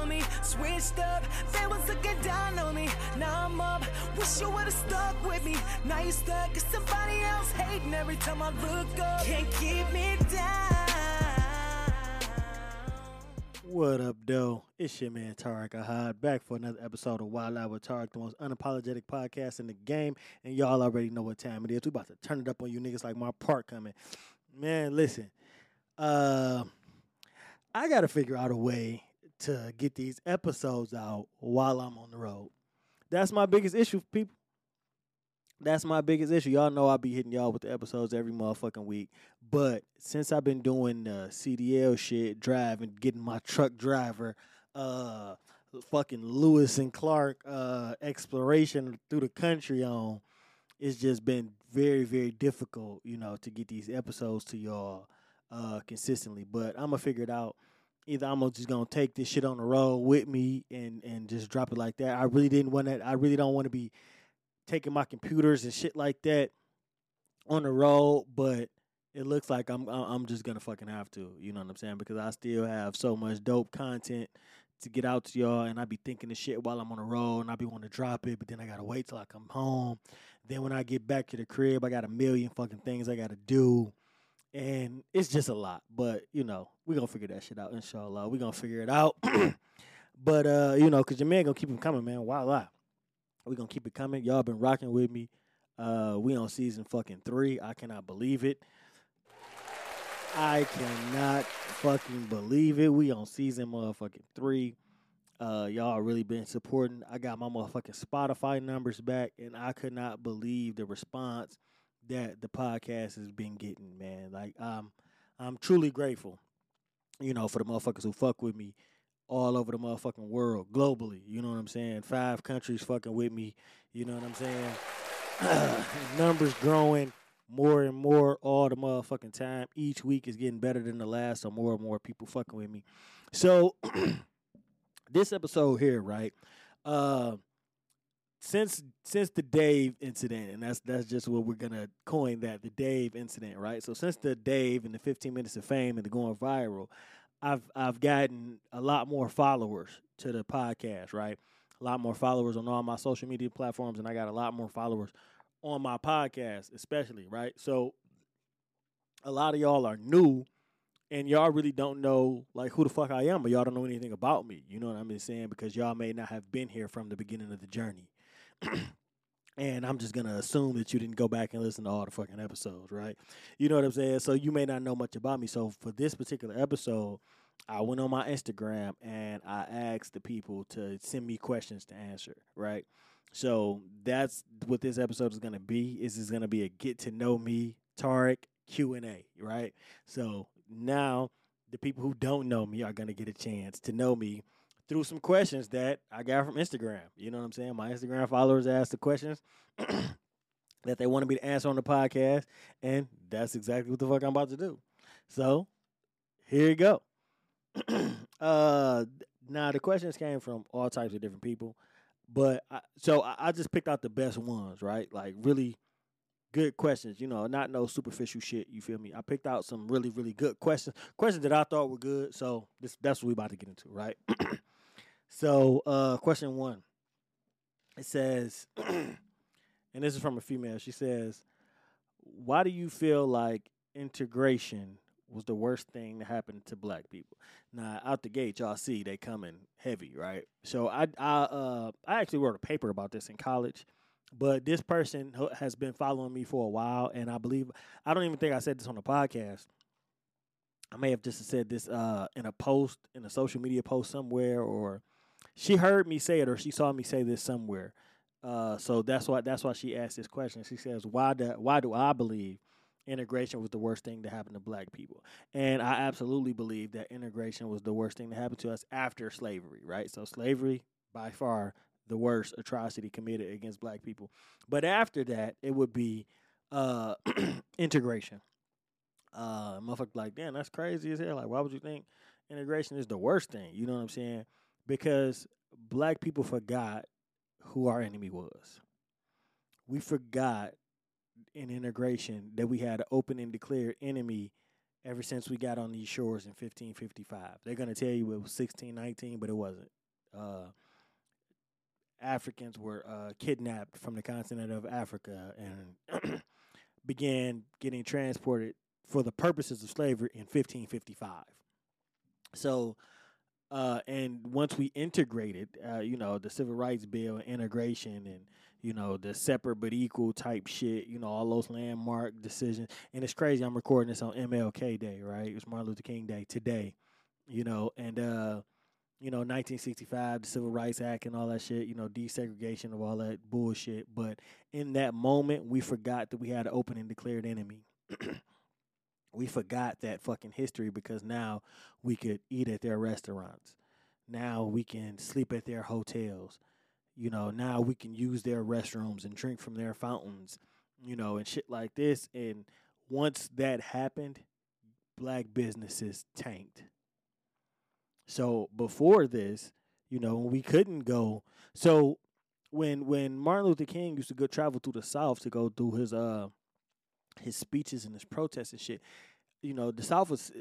for me. Switched up, they was looking down on me. Now I'm up, wish you would've stuck with me. Now you stuck, cause somebody else hating every time I look up. Can't keep me down. What up, though? It's your man Tariq Ahad back for another episode of Wild Out with Tariq, the most unapologetic podcast in the game. And y'all already know what time it is. We about to turn it up on you niggas like my part coming. Man, listen. Uh, I gotta figure out a way to get these episodes out while I'm on the road. That's my biggest issue, people. That's my biggest issue. Y'all know I be hitting y'all with the episodes every motherfucking week. But since I've been doing the CDL shit, driving, getting my truck driver, uh, fucking Lewis and Clark uh, exploration through the country on, it's just been very, very difficult, you know, to get these episodes to y'all uh, consistently. But I'm gonna figure it out. Either I'm just gonna take this shit on the road with me and and just drop it like that. I really didn't want to. I really don't want to be taking my computers and shit like that on the road, but it looks like I'm I'm just gonna fucking have to. You know what I'm saying? Because I still have so much dope content to get out to y'all, and I be thinking the shit while I'm on the road, and I be want to drop it, but then I gotta wait till I come home. Then when I get back to the crib, I got a million fucking things I gotta do, and it's just a lot. But you know, we gonna figure that shit out, inshallah. We gonna figure it out. but uh, you know, cause your man gonna keep him coming, man. Lie? We gonna keep it coming. Y'all been rocking with me. Uh, we on season fucking three. I cannot believe it. I cannot fucking believe it. We on season motherfucking three. Uh, y'all really been supporting. I got my motherfucking Spotify numbers back, and I could not believe the response that the podcast has been getting, man. Like, um, I'm truly grateful, you know, for the motherfuckers who fuck with me all over the motherfucking world, globally. You know what I'm saying? Five countries fucking with me. You know what I'm saying? Numbers growing more and more all the motherfucking time. Each week is getting better than the last, so more and more people fucking with me. So this episode here, right? Uh since since the Dave incident, and that's that's just what we're gonna coin that the Dave incident, right? So since the Dave and the 15 minutes of fame and the going viral, I've I've gotten a lot more followers to the podcast, right? A lot more followers on all my social media platforms, and I got a lot more followers on my podcast, especially, right? So a lot of y'all are new and y'all really don't know like who the fuck I am, but y'all don't know anything about me. You know what I'm saying? Because y'all may not have been here from the beginning of the journey. and I'm just gonna assume that you didn't go back and listen to all the fucking episodes, right? You know what I'm saying? So you may not know much about me. So for this particular episode, I went on my Instagram and I asked the people to send me questions to answer, right? So that's what this episode is gonna be. Is is gonna be a get to know me Tariq Q and A, right? So now the people who don't know me are gonna get a chance to know me through some questions that I got from Instagram. You know what I'm saying? My Instagram followers asked the questions that they wanted me to answer on the podcast, and that's exactly what the fuck I'm about to do. So here you go. uh, now the questions came from all types of different people. But I, so I, I just picked out the best ones, right? Like really good questions, you know, not no superficial shit. You feel me? I picked out some really, really good questions, questions that I thought were good. So this that's what we about to get into, right? so uh question one. It says, and this is from a female. She says, "Why do you feel like integration was the worst thing to happen to black people. Now, out the gate, y'all see they coming heavy, right? So I I uh I actually wrote a paper about this in college, but this person has been following me for a while, and I believe I don't even think I said this on the podcast. I may have just said this uh in a post in a social media post somewhere, or she heard me say it, or she saw me say this somewhere. Uh, so that's why that's why she asked this question. She says, "Why do why do I believe?" integration was the worst thing to happen to black people. And I absolutely believe that integration was the worst thing to happen to us after slavery, right? So slavery by far the worst atrocity committed against black people. But after that, it would be uh integration. Uh motherfucker like, damn, that's crazy as hell. Like, why would you think integration is the worst thing? You know what I'm saying? Because black people forgot who our enemy was. We forgot in integration that we had an open and declared enemy ever since we got on these shores in 1555. They're going to tell you it was 1619, but it wasn't. Uh, Africans were uh, kidnapped from the continent of Africa and began getting transported for the purposes of slavery in 1555. So, uh, and once we integrated, uh, you know, the Civil Rights Bill, integration, and you know, the separate but equal type shit, you know, all those landmark decisions. And it's crazy. I'm recording this on MLK Day, right? It was Martin Luther King Day today, you know, and uh, you know, 1965, the Civil Rights Act and all that shit, you know, desegregation of all that bullshit. But in that moment, we forgot that we had an open and declared enemy. we forgot that fucking history because now we could eat at their restaurants. Now we can sleep at their hotels. You know, now we can use their restrooms and drink from their fountains, you know, and shit like this. And once that happened, black businesses tanked so before this, you know, we couldn't go. So when when Martin Luther King used to go travel through the South to go do his uh his speeches and his protests and shit, you know, the South was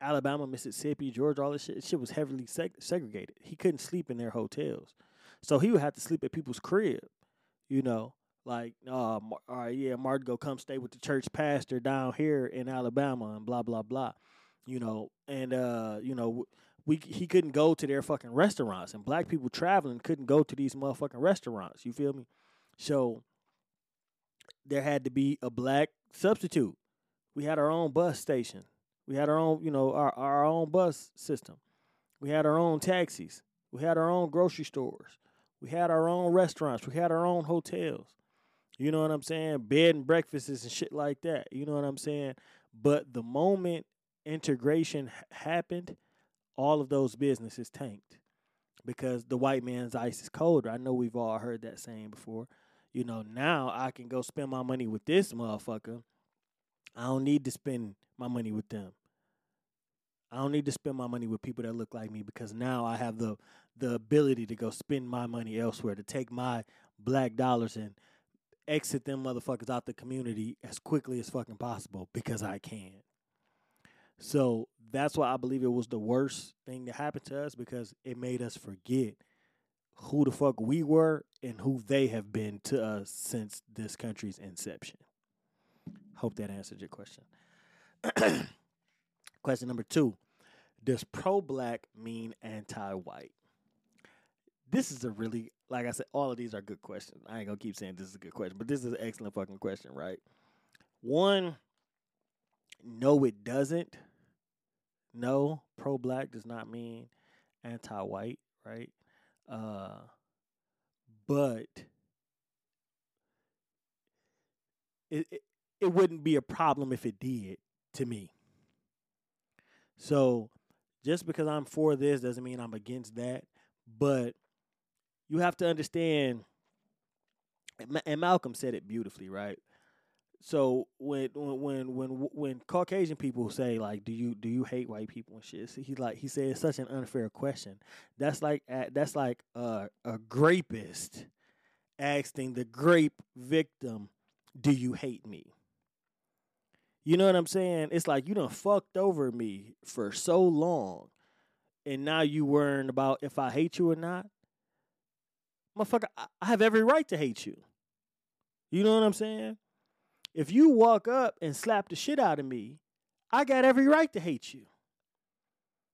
Alabama, Mississippi, Georgia, all this shit. Shit was heavily seg- segregated. He couldn't sleep in their hotels, so he would have to sleep at people's crib. You know, like, uh, all right, yeah, Martin, go come stay with the church pastor down here in Alabama, and blah blah blah. You know, and uh, you know we he couldn't go to their fucking restaurants, and black people traveling couldn't go to these motherfucking restaurants. You feel me? So there had to be a black substitute. We had our own bus station. We had our own, you know, our our own bus system. We had our own taxis. We had our own grocery stores. We had our own restaurants. We had our own hotels. You know what I'm saying? Bed and breakfasts and shit like that. You know what I'm saying? But the moment integration happened, all of those businesses tanked because the white man's ice is colder. I know we've all heard that saying before. You know, now I can go spend my money with this motherfucker. I don't need to spend my money with them. I don't need to spend my money with people that look like me because now I have the the ability to go spend my money elsewhere, to take my black dollars and exit them motherfuckers out the community as quickly as fucking possible because I can. So that's why I believe it was the worst thing that happened to us because it made us forget who the fuck we were and who they have been to us since this country's inception. Hope that answered your question. question number two Does pro black mean anti white? This is a really, like I said, all of these are good questions. I ain't gonna keep saying this is a good question, but this is an excellent fucking question, right? One, no, it doesn't no, pro black does not mean anti white, right? Uh, but it, it it wouldn't be a problem if it did to me. So just because I'm for this doesn't mean I'm against that. But you have to understand, and Malcolm said it beautifully, right? So when when when when Caucasian people say like, "Do you do you hate white people and shit?" He like he said it's such an unfair question. That's like that's like a, a grapist asking the grape victim, "Do you hate me?" You know what I'm saying? It's like you done fucked over me for so long, and now you worrying about if I hate you or not. Motherfucker, I have every right to hate you. You know what I'm saying? If you walk up and slap the shit out of me, I got every right to hate you.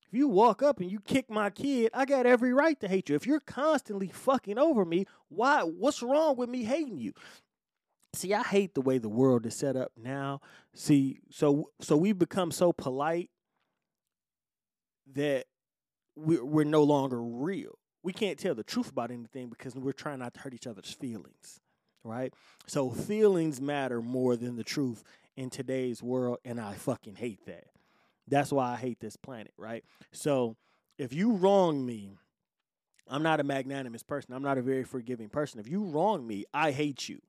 If you walk up and you kick my kid, I got every right to hate you. If you're constantly fucking over me, why what's wrong with me hating you? See, I hate the way the world is set up now. See, so so we've become so polite that we're, we're no longer real. We can't tell the truth about anything because we're trying not to hurt each other's feelings right? So feelings matter more than the truth in today's world, and I fucking hate that. That's why I hate this planet, right? So if you wrong me, I'm not a magnanimous person. I'm not a very forgiving person. If you wrong me, I hate you.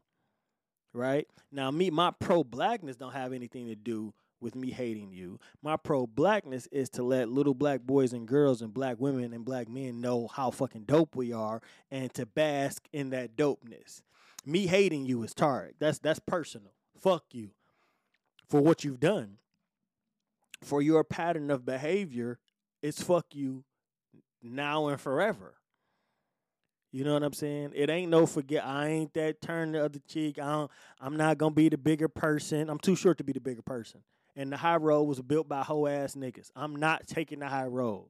Right? Now me my pro blackness don't have anything to do with me hating you. My pro blackness is to let little black boys and girls and black women and black men know how fucking dope we are and to bask in that dopeness. Me hating you is Tariq. That's that's personal. Fuck you for what you've done. for your pattern of behavior, it's fuck you now and forever. You know what I'm saying? It ain't no forget. I ain't that turn the other cheek. I don't, I'm not gonna be the bigger person. I'm too short to be the bigger person. And the high road was built by hoe ass niggas. I'm not taking the high road.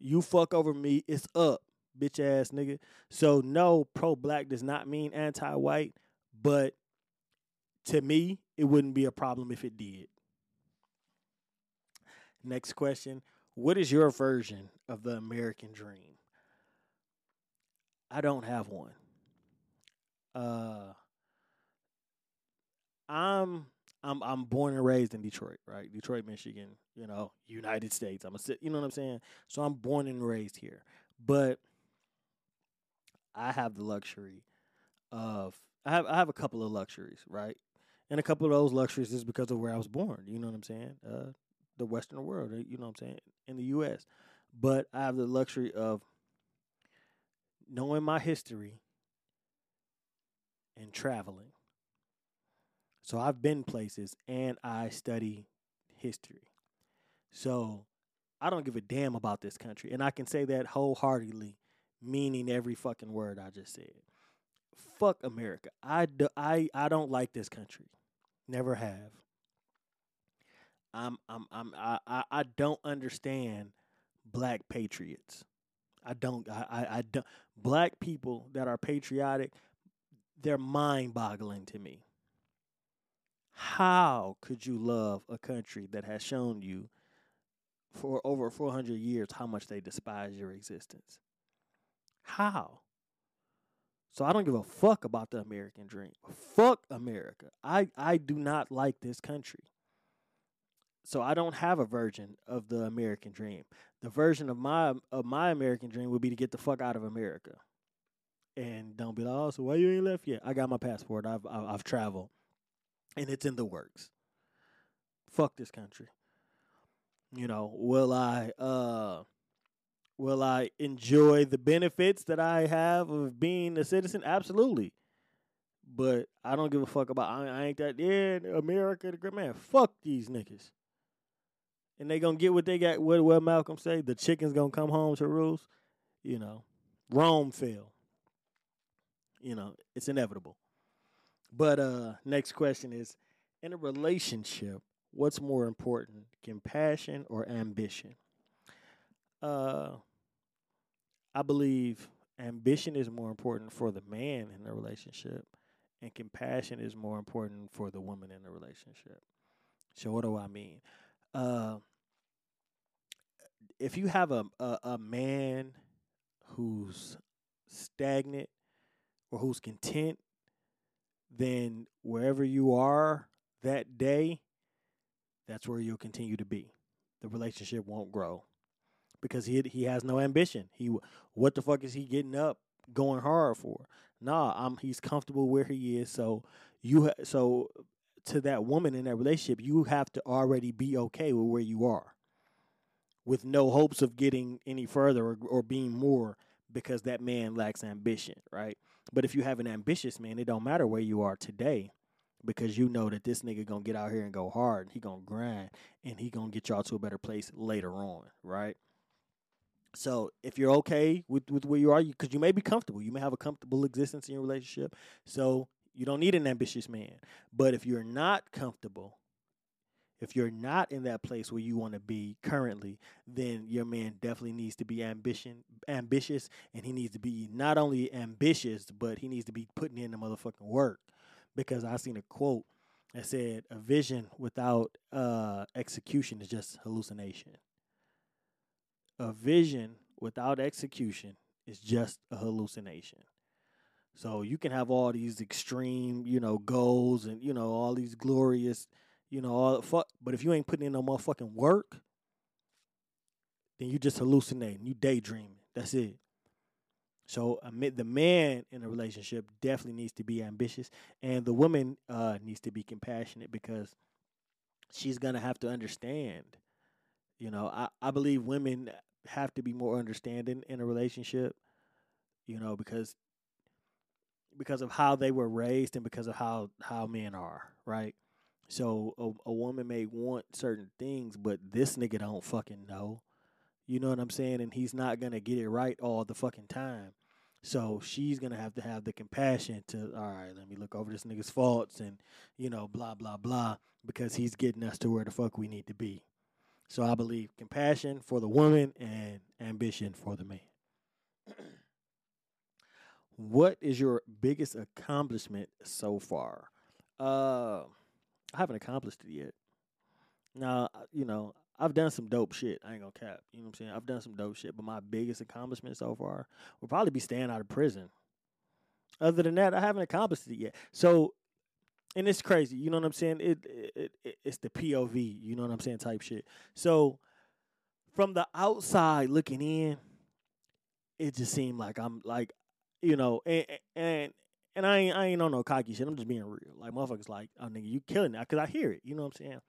You fuck over me, it's up, bitch ass nigga. So no, pro black does not mean anti white, but to me, it wouldn't be a problem if it did. Next question. What is your version of the American dream? I don't have one. Uh I'm I'm I'm born and raised in Detroit, right? Detroit, Michigan, you know, United States. I'm a you know what I'm saying? So I'm born and raised here. But I have the luxury of I have I have a couple of luxuries, right? And a couple of those luxuries is because of where I was born, you know what I'm saying? Uh the western world, you know what I'm saying, in the US. But I have the luxury of knowing my history and traveling. So I've been places and I study history. So I don't give a damn about this country. And I can say that wholeheartedly, meaning every fucking word I just said. Fuck America. I, do, I, I don't like this country. Never have. I'm, I'm, I'm, I, I, I don't understand black patriots. I don't. I, I, I don't. Black people that are patriotic, they're mind boggling to me. How could you love a country that has shown you for over 400 years how much they despise your existence? How? So I don't give a fuck about the American dream. Fuck America. I, I do not like this country. So I don't have a version of the American dream the version of my of my American dream would be to get the fuck out of America, and don't be like, oh, so why you ain't left yet? I got my passport. I've I've, I've traveled, and it's in the works. Fuck this country. You know, will I uh will I enjoy the benefits that I have of being a citizen? Absolutely. But I don't give a fuck about I, I ain't that yeah, America the great man. Fuck these niggas and they gonna get what they got. What what Malcolm say? The chicken's gonna come home to roost. You know, Rome fell. You know, it's inevitable. But uh, next question is: in a relationship, what's more important, compassion or ambition? Uh, I believe ambition is more important for the man in the relationship, and compassion is more important for the woman in the relationship. So, what do I mean? uh, if you have a, a, a man who's stagnant or who's content, then wherever you are that day, that's where you'll continue to be. The relationship won't grow because he he has no ambition. He what the fuck is he getting up going hard for? Nah, I'm he's comfortable where he is. So you ha- so to that woman in that relationship, you have to already be okay with where you are with no hopes of getting any further or, or being more because that man lacks ambition, right? But if you have an ambitious man, it don't matter where you are today because you know that this nigga gonna get out here and go hard. He gonna grind and he gonna get y'all to a better place later on, right? So if you're okay with, with where you are, because you, you may be comfortable, you may have a comfortable existence in your relationship. So you don't need an ambitious man. But if you're not comfortable, if you're not in that place where you want to be currently, then your man definitely needs to be ambition ambitious and he needs to be not only ambitious, but he needs to be putting in the motherfucking work. Because I seen a quote that said a vision without uh, execution is just hallucination. A vision without execution is just a hallucination. So you can have all these extreme, you know, goals and you know all these glorious, you know, all the fuck. But if you ain't putting in no motherfucking work, then you just hallucinating, you daydreaming. That's it. So the man in a relationship definitely needs to be ambitious, and the woman uh, needs to be compassionate because she's gonna have to understand. You know, I, I believe women have to be more understanding in a relationship. You know, because because of how they were raised and because of how how men are, right? So a, a woman may want certain things, but this nigga don't fucking know. You know what I'm saying? And he's not gonna get it right all the fucking time. So she's gonna have to have the compassion to, all right, let me look over this nigga's faults and, you know, blah blah blah, because he's getting us to where the fuck we need to be. So I believe compassion for the woman and ambition for the man. what is your biggest accomplishment so far? Uh, I haven't accomplished it yet. Now, you know, I've done some dope shit. I ain't gonna cap. You know what I'm saying? I've done some dope shit, but my biggest accomplishment so far will probably be staying out of prison. Other than that, I haven't accomplished it yet. So, and it's crazy. You know what I'm saying? It, it, it it's the POV. You know what I'm saying? Type shit. So, from the outside looking in, it just seemed like I'm like, you know, and and and I ain't I ain't on no cocky shit. I'm just being real. Like motherfuckers, like, oh nigga, you killing that because I hear it. You know what I'm saying?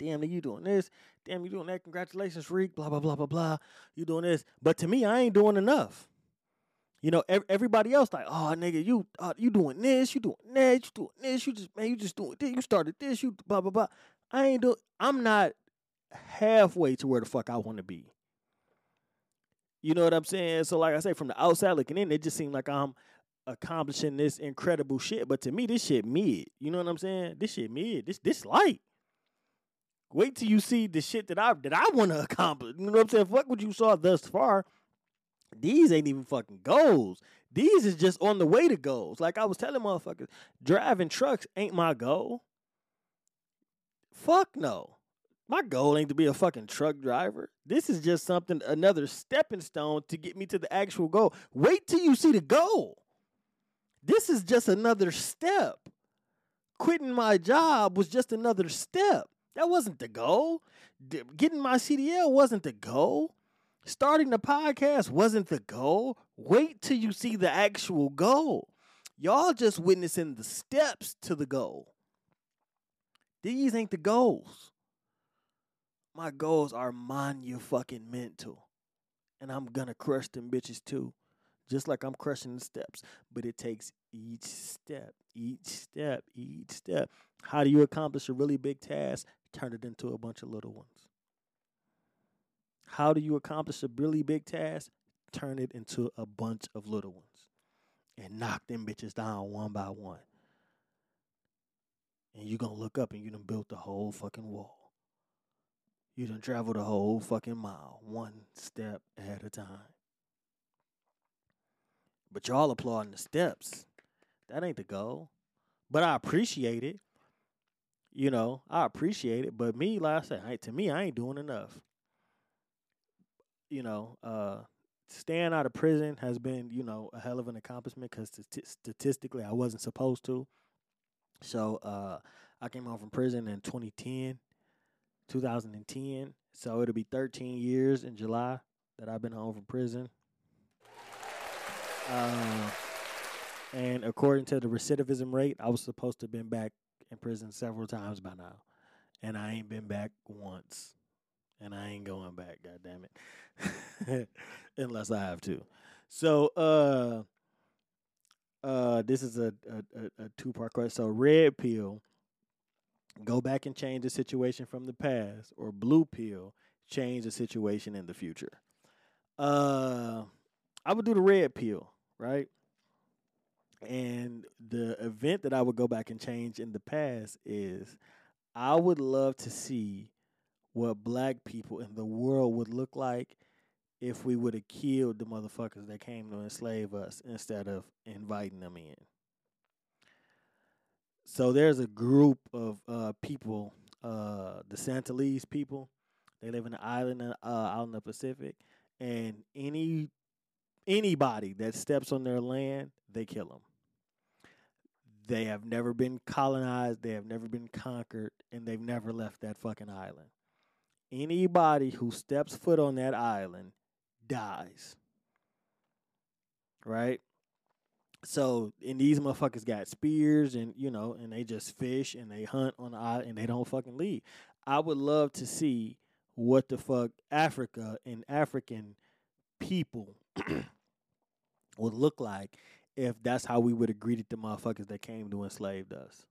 damn, you doing this, damn, you doing that, congratulations, Reek, blah, blah, blah, blah, blah, you doing this. But to me, I ain't doing enough. You know, everybody else like, oh nigga, you uh, you doing this, you doing that, you doing this, you just man, you just doing this, you started this, you blah blah blah. I ain't do I'm not halfway to where the fuck I want to be. You know what I'm saying? So like I say, from the outside looking in, it just seemed like I'm accomplishing this incredible shit. But to me, this shit mid. You know what I'm saying? This shit mid. This this light. Wait till you see the shit that I that I want to accomplish. You know what I'm saying? Fuck what you saw thus far. These ain't even fucking goals. These is just on the way to goals. Like I was telling motherfuckers, driving trucks ain't my goal. Fuck no. My goal ain't to be a fucking truck driver. This is just something, another stepping stone to get me to the actual goal. Wait till you see the goal. This is just another step. Quitting my job was just another step. That wasn't the goal. Getting my CDL wasn't the goal. Starting the podcast wasn't the goal. Wait till you see the actual goal. Y'all just witnessing the steps to the goal. These ain't the goals. My goals are monumental. And I'm gonna crush them bitches too. Just like I'm crushing the steps. But it takes each step, each step, each step. How do you accomplish a really big task? turn it into a bunch of little ones. How do you accomplish a really big task? Turn it into a bunch of little ones and knock them bitches down one by one. And you're to look up and you done built the whole fucking wall. You done traveled a whole fucking mile, one step at a time. But y'all applauding the steps. That ain't the goal. But I appreciate it you know, I appreciate it. But me, like I said, I, to me, I ain't doing enough. You know, uh, staying out of prison has been, you know, a hell of an accomplishment because st- statistically, I wasn't supposed to. So uh, I came home from prison in 2010, 2010. So it'll be 13 years in July that I've been home from prison. Uh, and according to the recidivism rate, I was supposed to have been back in prison several times by now, and I ain't been back once, and I ain't going back. God damn it, unless I have to. So, uh, uh, this is a a, a two part question. So, red pill, go back and change the situation from the past, or blue pill, change the situation in the future. Uh, I would do the red pill, right? And the event that I would go back and change in the past is I would love to see what black people in the world would look like if we would have killed the motherfuckers that came to enslave us instead of inviting them in. So there's a group of uh, people, uh, the Sentinelese people. They live in an island uh, out in the Pacific, and any anybody that steps on their land, they kill them. They have never been colonized, they have never been conquered, and they've never left that fucking island. Anybody who steps foot on that island dies. Right? So, and these motherfuckers got spears and, you know, and they just fish and they hunt on the island and they don't fucking leave. I would love to see what the fuck Africa and African people would look like if that's how we would have greeted the motherfuckers that came to enslave us.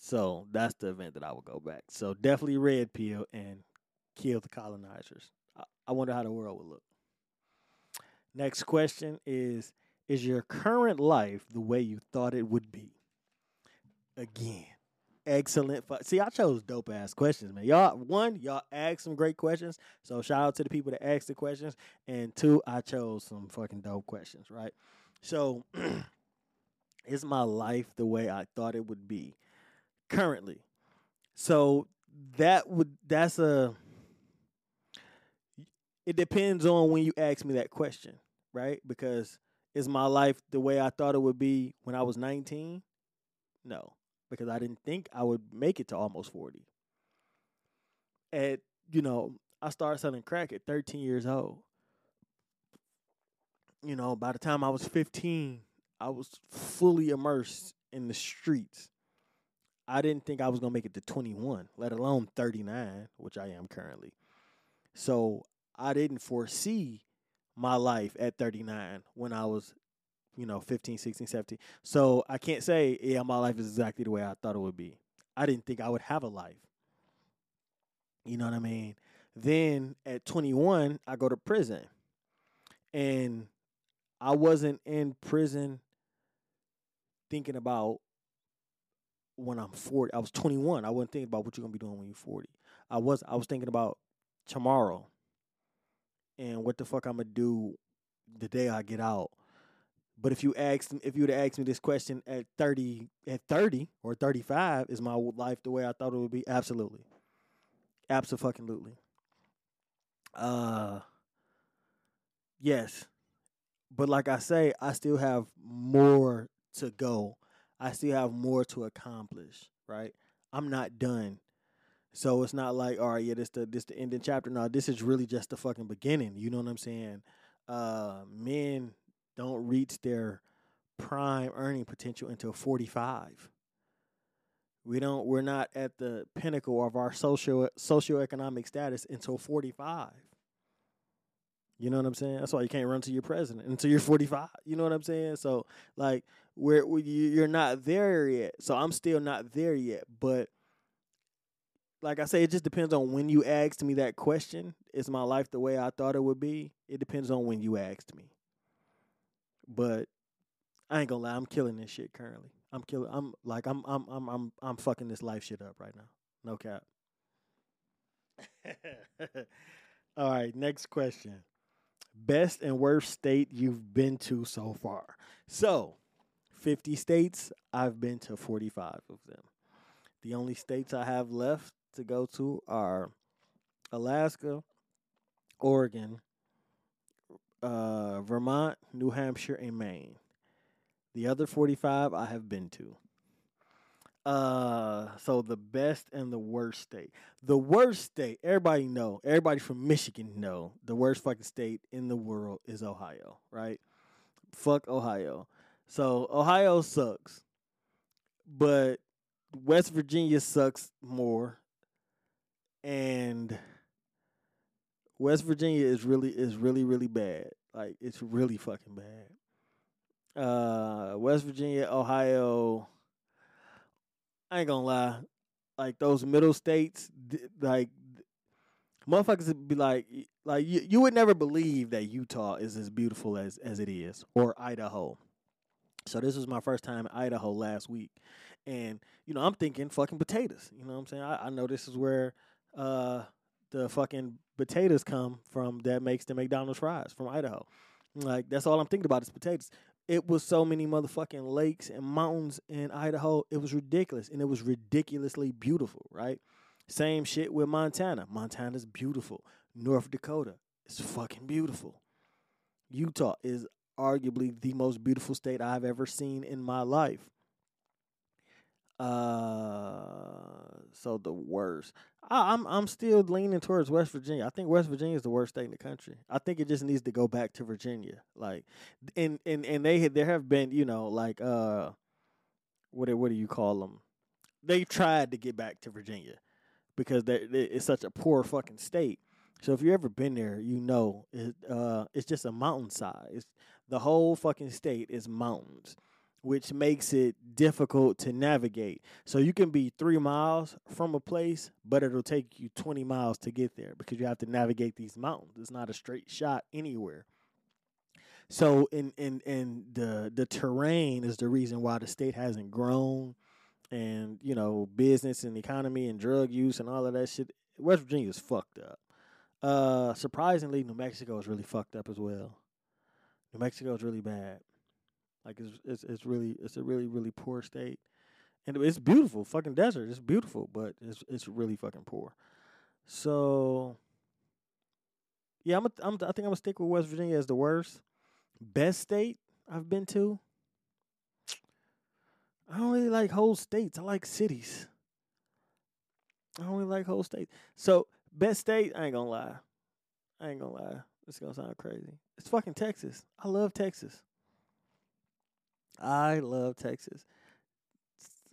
So that's the event that I would go back. So definitely red pill and kill the colonizers. I, wonder how the world would look. Next question is Is your current life the way you thought it would be? Again, excellent. Fu- See, I chose dope ass questions, man. Y'all, one, y'all asked some great questions. So shout out to the people that asked the questions. And two, I chose some fucking dope questions, right? So, is my life the way I thought it would be currently? So that would that's a it depends on when you ask me that question, right? Because is my life the way I thought it would be when I was 19? No, because I didn't think I would make it to almost 40. At, you know, I started selling crack at 13 years old. You know, by the time I was 15, I was fully immersed in the streets. I didn't think I was to make it to 21, let alone 39, which I am currently. So I didn't foresee my life at 39 when I was, you know, 15, 16, 17. So I can't say, yeah, my life is exactly the way I thought it would be. I didn't think I would have a life. You know what I mean? Then at 21, I go to prison. And I wasn't in prison thinking about when I'm 40. I was 21. I wasn't thinking about what you're to be doing when you're 40. I was I was thinking about tomorrow and what the fuck I'm gonna do the day I get out. But if you asked, if you would have asked me this question at thirty, at thirty or thirty-five, is my life the way I thought it would be? Absolutely, absolutely. Uh, yes, but like I say, I still have more to go. I still have more to accomplish. Right, I'm not done. So it's not like, all right, yeah, this the this the ending chapter. No, this is really just the fucking beginning. You know what I'm saying? Uh, men don't reach their prime earning potential until 45. We don't. We're not at the pinnacle of our social socioeconomic status until 45. You know what I'm saying? That's why you can't run to your president until you're 45. You know what I'm saying? So like, we're you're not there yet. So I'm still not there yet, but like I say, it just depends on when you asked me that question. Is my life the way I thought it would be? It depends on when you asked me. But I ain't gonna lie, I'm killing this shit currently. I'm killing. I'm like I'm I'm I'm I'm I'm fucking this life shit up right now. No cap. All right, next question. Best and worst state you've been to so far. So, 50 states, I've been to 45 of them. The only states I have left to go to are Alaska, Oregon, uh, Vermont, New Hampshire, and Maine. The other 45 I have been to. Uh, so the best and the worst state. The worst state, everybody know, everybody from Michigan know, the worst fucking state in the world is Ohio, right? Fuck Ohio. So Ohio sucks. But West Virginia sucks more. And West Virginia is really is really really bad. Like it's really fucking bad. Uh, West Virginia, Ohio. I ain't gonna lie, like those middle states, like motherfuckers would be like, like you, you would never believe that Utah is as beautiful as as it is, or Idaho. So this was my first time in Idaho last week, and you know I'm thinking fucking potatoes. You know what I'm saying? I, I know this is where uh, the fucking potatoes come from that makes the McDonald's fries from Idaho. Like that's all I'm thinking about is potatoes. It was so many motherfucking lakes and mountains in Idaho. It was ridiculous, and it was ridiculously beautiful. Right? Same shit with Montana. Montana's beautiful. North Dakota is fucking beautiful. Utah is arguably the most beautiful state I've ever seen in my life. Uh, so the worst. I, I'm I'm still leaning towards West Virginia. I think West Virginia is the worst state in the country. I think it just needs to go back to Virginia. Like, and and and they there have been you know like uh, what what do you call them? They tried to get back to Virginia because they, it's such a poor fucking state. So if you've ever been there, you know it, uh, it's just a mountainside. It's, the whole fucking state is mountains which makes it difficult to navigate. So you can be three miles from a place, but it'll take you 20 miles to get there because you have to navigate these mountains. It's not a straight shot anywhere. So in in in the the terrain is the reason why the state hasn't grown and you know business and economy and drug use and all of that shit. West Virginia is fucked up. Uh, surprisingly, New Mexico is really fucked up as well. New Mexico is really bad. Like it's it's it's really it's a really really poor state, and it's beautiful. Fucking desert. It's beautiful, but it's it's really fucking poor. So yeah, I'm a, I'm I think I'm gonna stick with West Virginia as the worst. Best state I've been to. I don't really like whole states. I like cities. I really like whole states. So best state, I ain't gonna lie. I ain't gonna lie. It's gonna sound crazy. It's fucking Texas. I love Texas. I love Texas.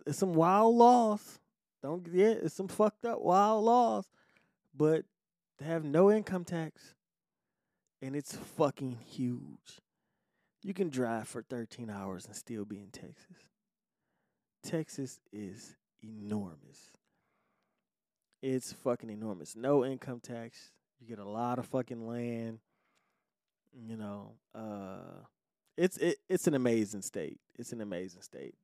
It's some wild laws. Don't get it's some fucked up wild laws, but they have no income tax, and it's fucking huge. You can drive for 13 hours and still be in Texas. Texas is enormous. It's fucking enormous. No income tax. You get a lot of fucking land. You know, uh it's it, it's an amazing state. It's an amazing state.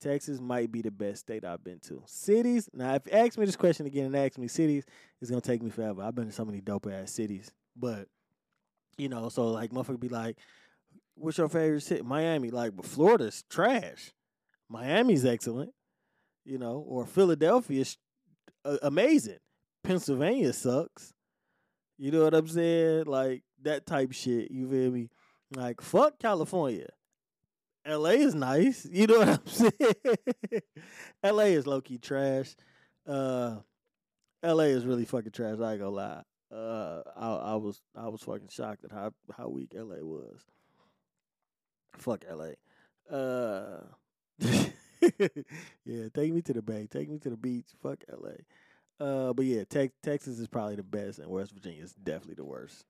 Texas might be the best state I've been to. Cities, now if you ask me this question again and ask me cities, it's gonna take me forever. I've been to so many dope ass cities. But, you know, so like motherfucker be like, What's your favorite city? Miami, like, but Florida's trash. Miami's excellent, you know, or Philadelphia's amazing. Pennsylvania sucks. You know what I'm saying? Like that type shit. You feel me? Like fuck California. LA is nice. You know what I'm saying? LA is low key trash. Uh LA is really fucking trash, I ain't gonna lie. Uh I I was I was fucking shocked at how how weak LA was. Fuck LA. Uh yeah, take me to the bay. Take me to the beach. Fuck LA. Uh, but yeah, te- Texas is probably the best, and West Virginia is definitely the worst.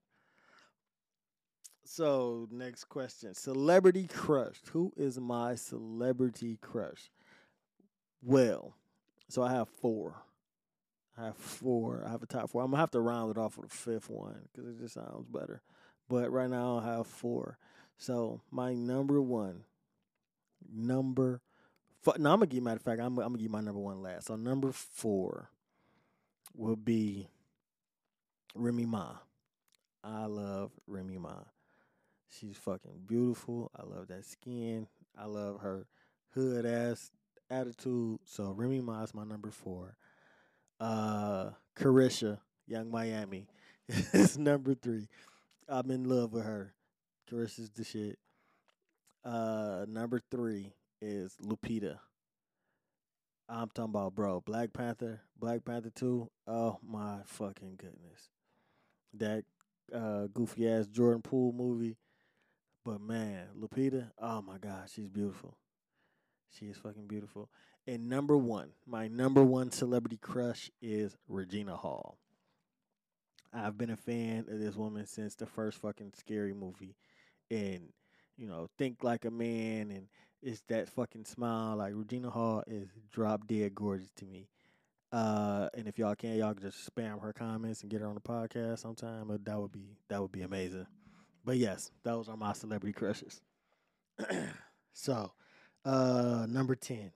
So next question: Celebrity crush. Who is my celebrity crush? Well, so I have four. I have four. I have a top four. I'm gonna have to round it off with a fifth one because it just sounds better. But right now I have four. So my number one, number. Four, no, I'm gonna give. Matter of fact, I'm, I'm gonna give my number one last. So number four will be Remy Ma. I love Remy Ma. She's fucking beautiful. I love that skin. I love her hood ass attitude. So Remy Ma is my number four. Uh Caresha, Yung Miami is number three. I'm in love with her. Caresha's the shit. Uh number three is Lupita. I'm talking about bro, Black Panther, Black Panther 2. Oh my fucking goodness. That uh, goofy ass Jordan Peele movie. But man, Lupita, oh my god, she's beautiful. She is fucking beautiful. And number one, my number one celebrity crush is Regina Hall. I've been a fan of this woman since the first fucking scary movie. And, you know, Think Like a Man and it's that fucking smile. Like Regina Hall is drop dead gorgeous to me. Uh, and if y'all can, y'all can just spam her comments and get her on the podcast sometime. That would be that would be amazing. But yes, those are my celebrity crushes. so, uh, number ten.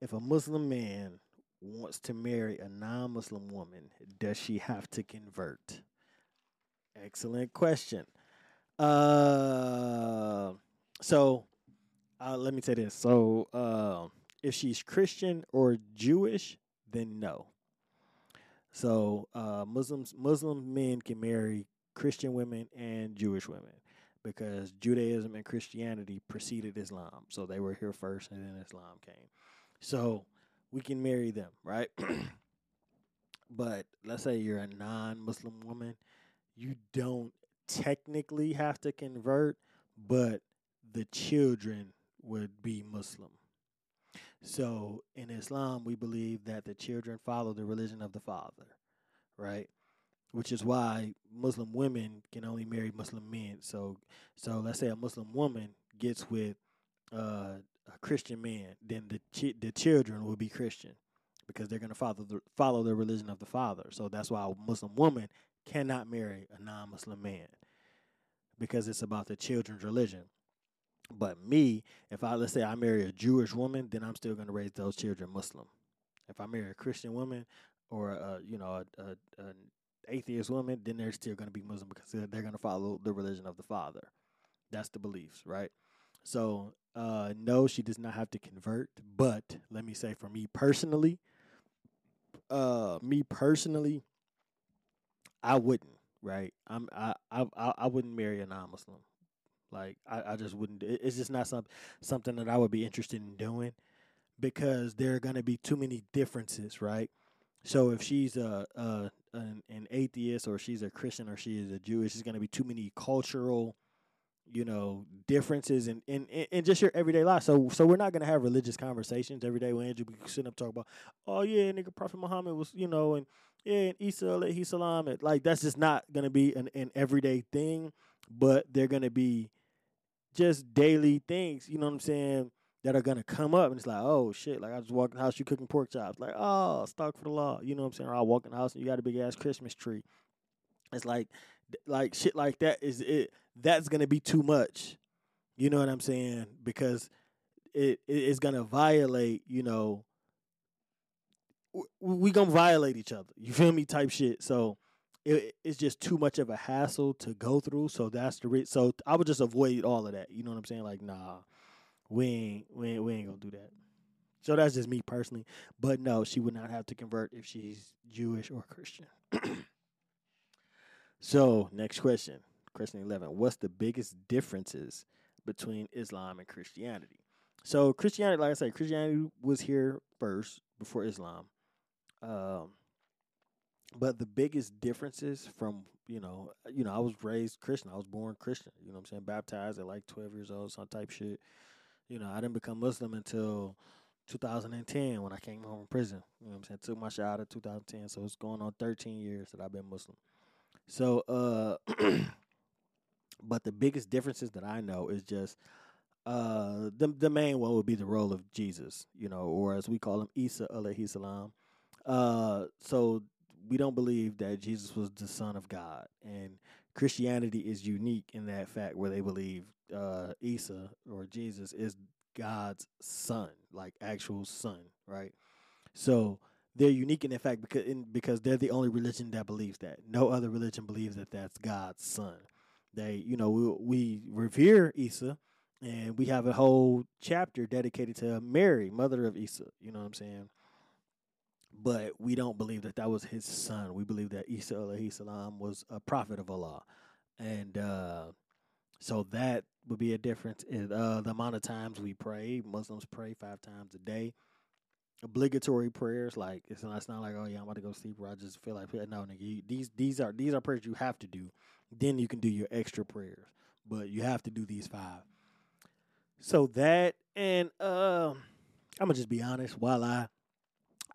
If a Muslim man wants to marry a non-Muslim woman, does she have to convert? Excellent question. Uh so uh, let me say this. So uh, if she's Christian or Jewish, then no. So uh, Muslims Muslim men can marry Christian women and Jewish women because Judaism and Christianity preceded Islam. So they were here first and then Islam came. So we can marry them, right? but let's say you're a non-Muslim woman, you don't technically have to convert, but the children would be Muslim. So in Islam, we believe that the children follow the religion of the father, right? Which is why Muslim women can only marry Muslim men. So, so let's say a Muslim woman gets with uh, a Christian man, then the the children will be Christian because they're going to follow the follow the religion of the father. So that's why a Muslim woman cannot marry a non-Muslim man because it's about the children's religion. But me, if I let's say I marry a Jewish woman, then I'm still going to raise those children Muslim. If I marry a Christian woman or a, you know a, a, an atheist woman, then they're still going to be Muslim because they're, they're going to follow the religion of the father. That's the beliefs, right? So uh, no, she does not have to convert. But let me say, for me personally, uh, me personally, I wouldn't. Right? I'm I I I wouldn't marry a non-Muslim. Like I, I just wouldn't. It's just not some something that I would be interested in doing because there are going to be too many differences, right? So if she's a, a an, an, atheist or she's a Christian or she is a Jewish, there's going to be too many cultural, you know, differences in, in, in just your everyday life. So so we're not going to have religious conversations every day when Andrew be sitting up talking about, oh yeah, nigga, Prophet Muhammad was, you know, and yeah, and Isa alayhi salam. Like that's just not going to be an, an everyday thing, but they're going to be just daily things. You know what I'm saying? That are gonna come up and it's like, oh shit, like I just walk in the house, you cooking pork chops. Like, oh, astaghfirullah. You know what I'm saying? Or I walk in the house and you got a big ass Christmas tree. It's like like shit like that is it that's gonna be too much. You know what I'm saying? Because it it's gonna violate, you know, we gonna violate each other. You feel me? Type shit. So it, it's just too much of a hassle to go through. So that's the re- so I would just avoid all of that. You know what I'm saying? Like, nah, we ain't we ain't, we ain't gonna do that. So that's just me personally. But no, she would not have to convert if she's Jewish or Christian. so next question, question eleven: What's the biggest differences between Islam and Christianity? So Christianity, like I said, Christianity was here first before Islam. Um, but the biggest differences from you know, you know, I was raised Christian. I was born Christian. You know, what I'm saying baptized at like 12 years old, some type shit. You know, I didn't become Muslim until 2010 when I came home from prison. You know what I'm saying? Took my shot in 2010, so it's going on 13 years that I've been Muslim. So, uh, but the biggest differences that I know is just uh, the the main one would be the role of Jesus, you know, or as we call him, Isa alayhi salam. Uh, so we don't believe that Jesus was the Son of God, and Christianity is unique in that fact where they believe uh, Isa or Jesus is God's son, like actual son, right? So they're unique in that fact because in, because they're the only religion that believes that. No other religion believes that that's God's son. They, you know, we we revere Isa, and we have a whole chapter dedicated to Mary, mother of Isa. You know what I'm saying? But we don't believe that that was his son. We believe that Isa alayhi salam was a prophet of Allah, and uh, so that would be a difference in uh, the amount of times we pray. Muslims pray five times a day. Obligatory prayers, like it's not, it's not like oh yeah, I'm about to go sleep, or I just feel like no, nigga. You, these these are these are prayers you have to do. Then you can do your extra prayers, but you have to do these five. So that and uh, I'm gonna just be honest. While I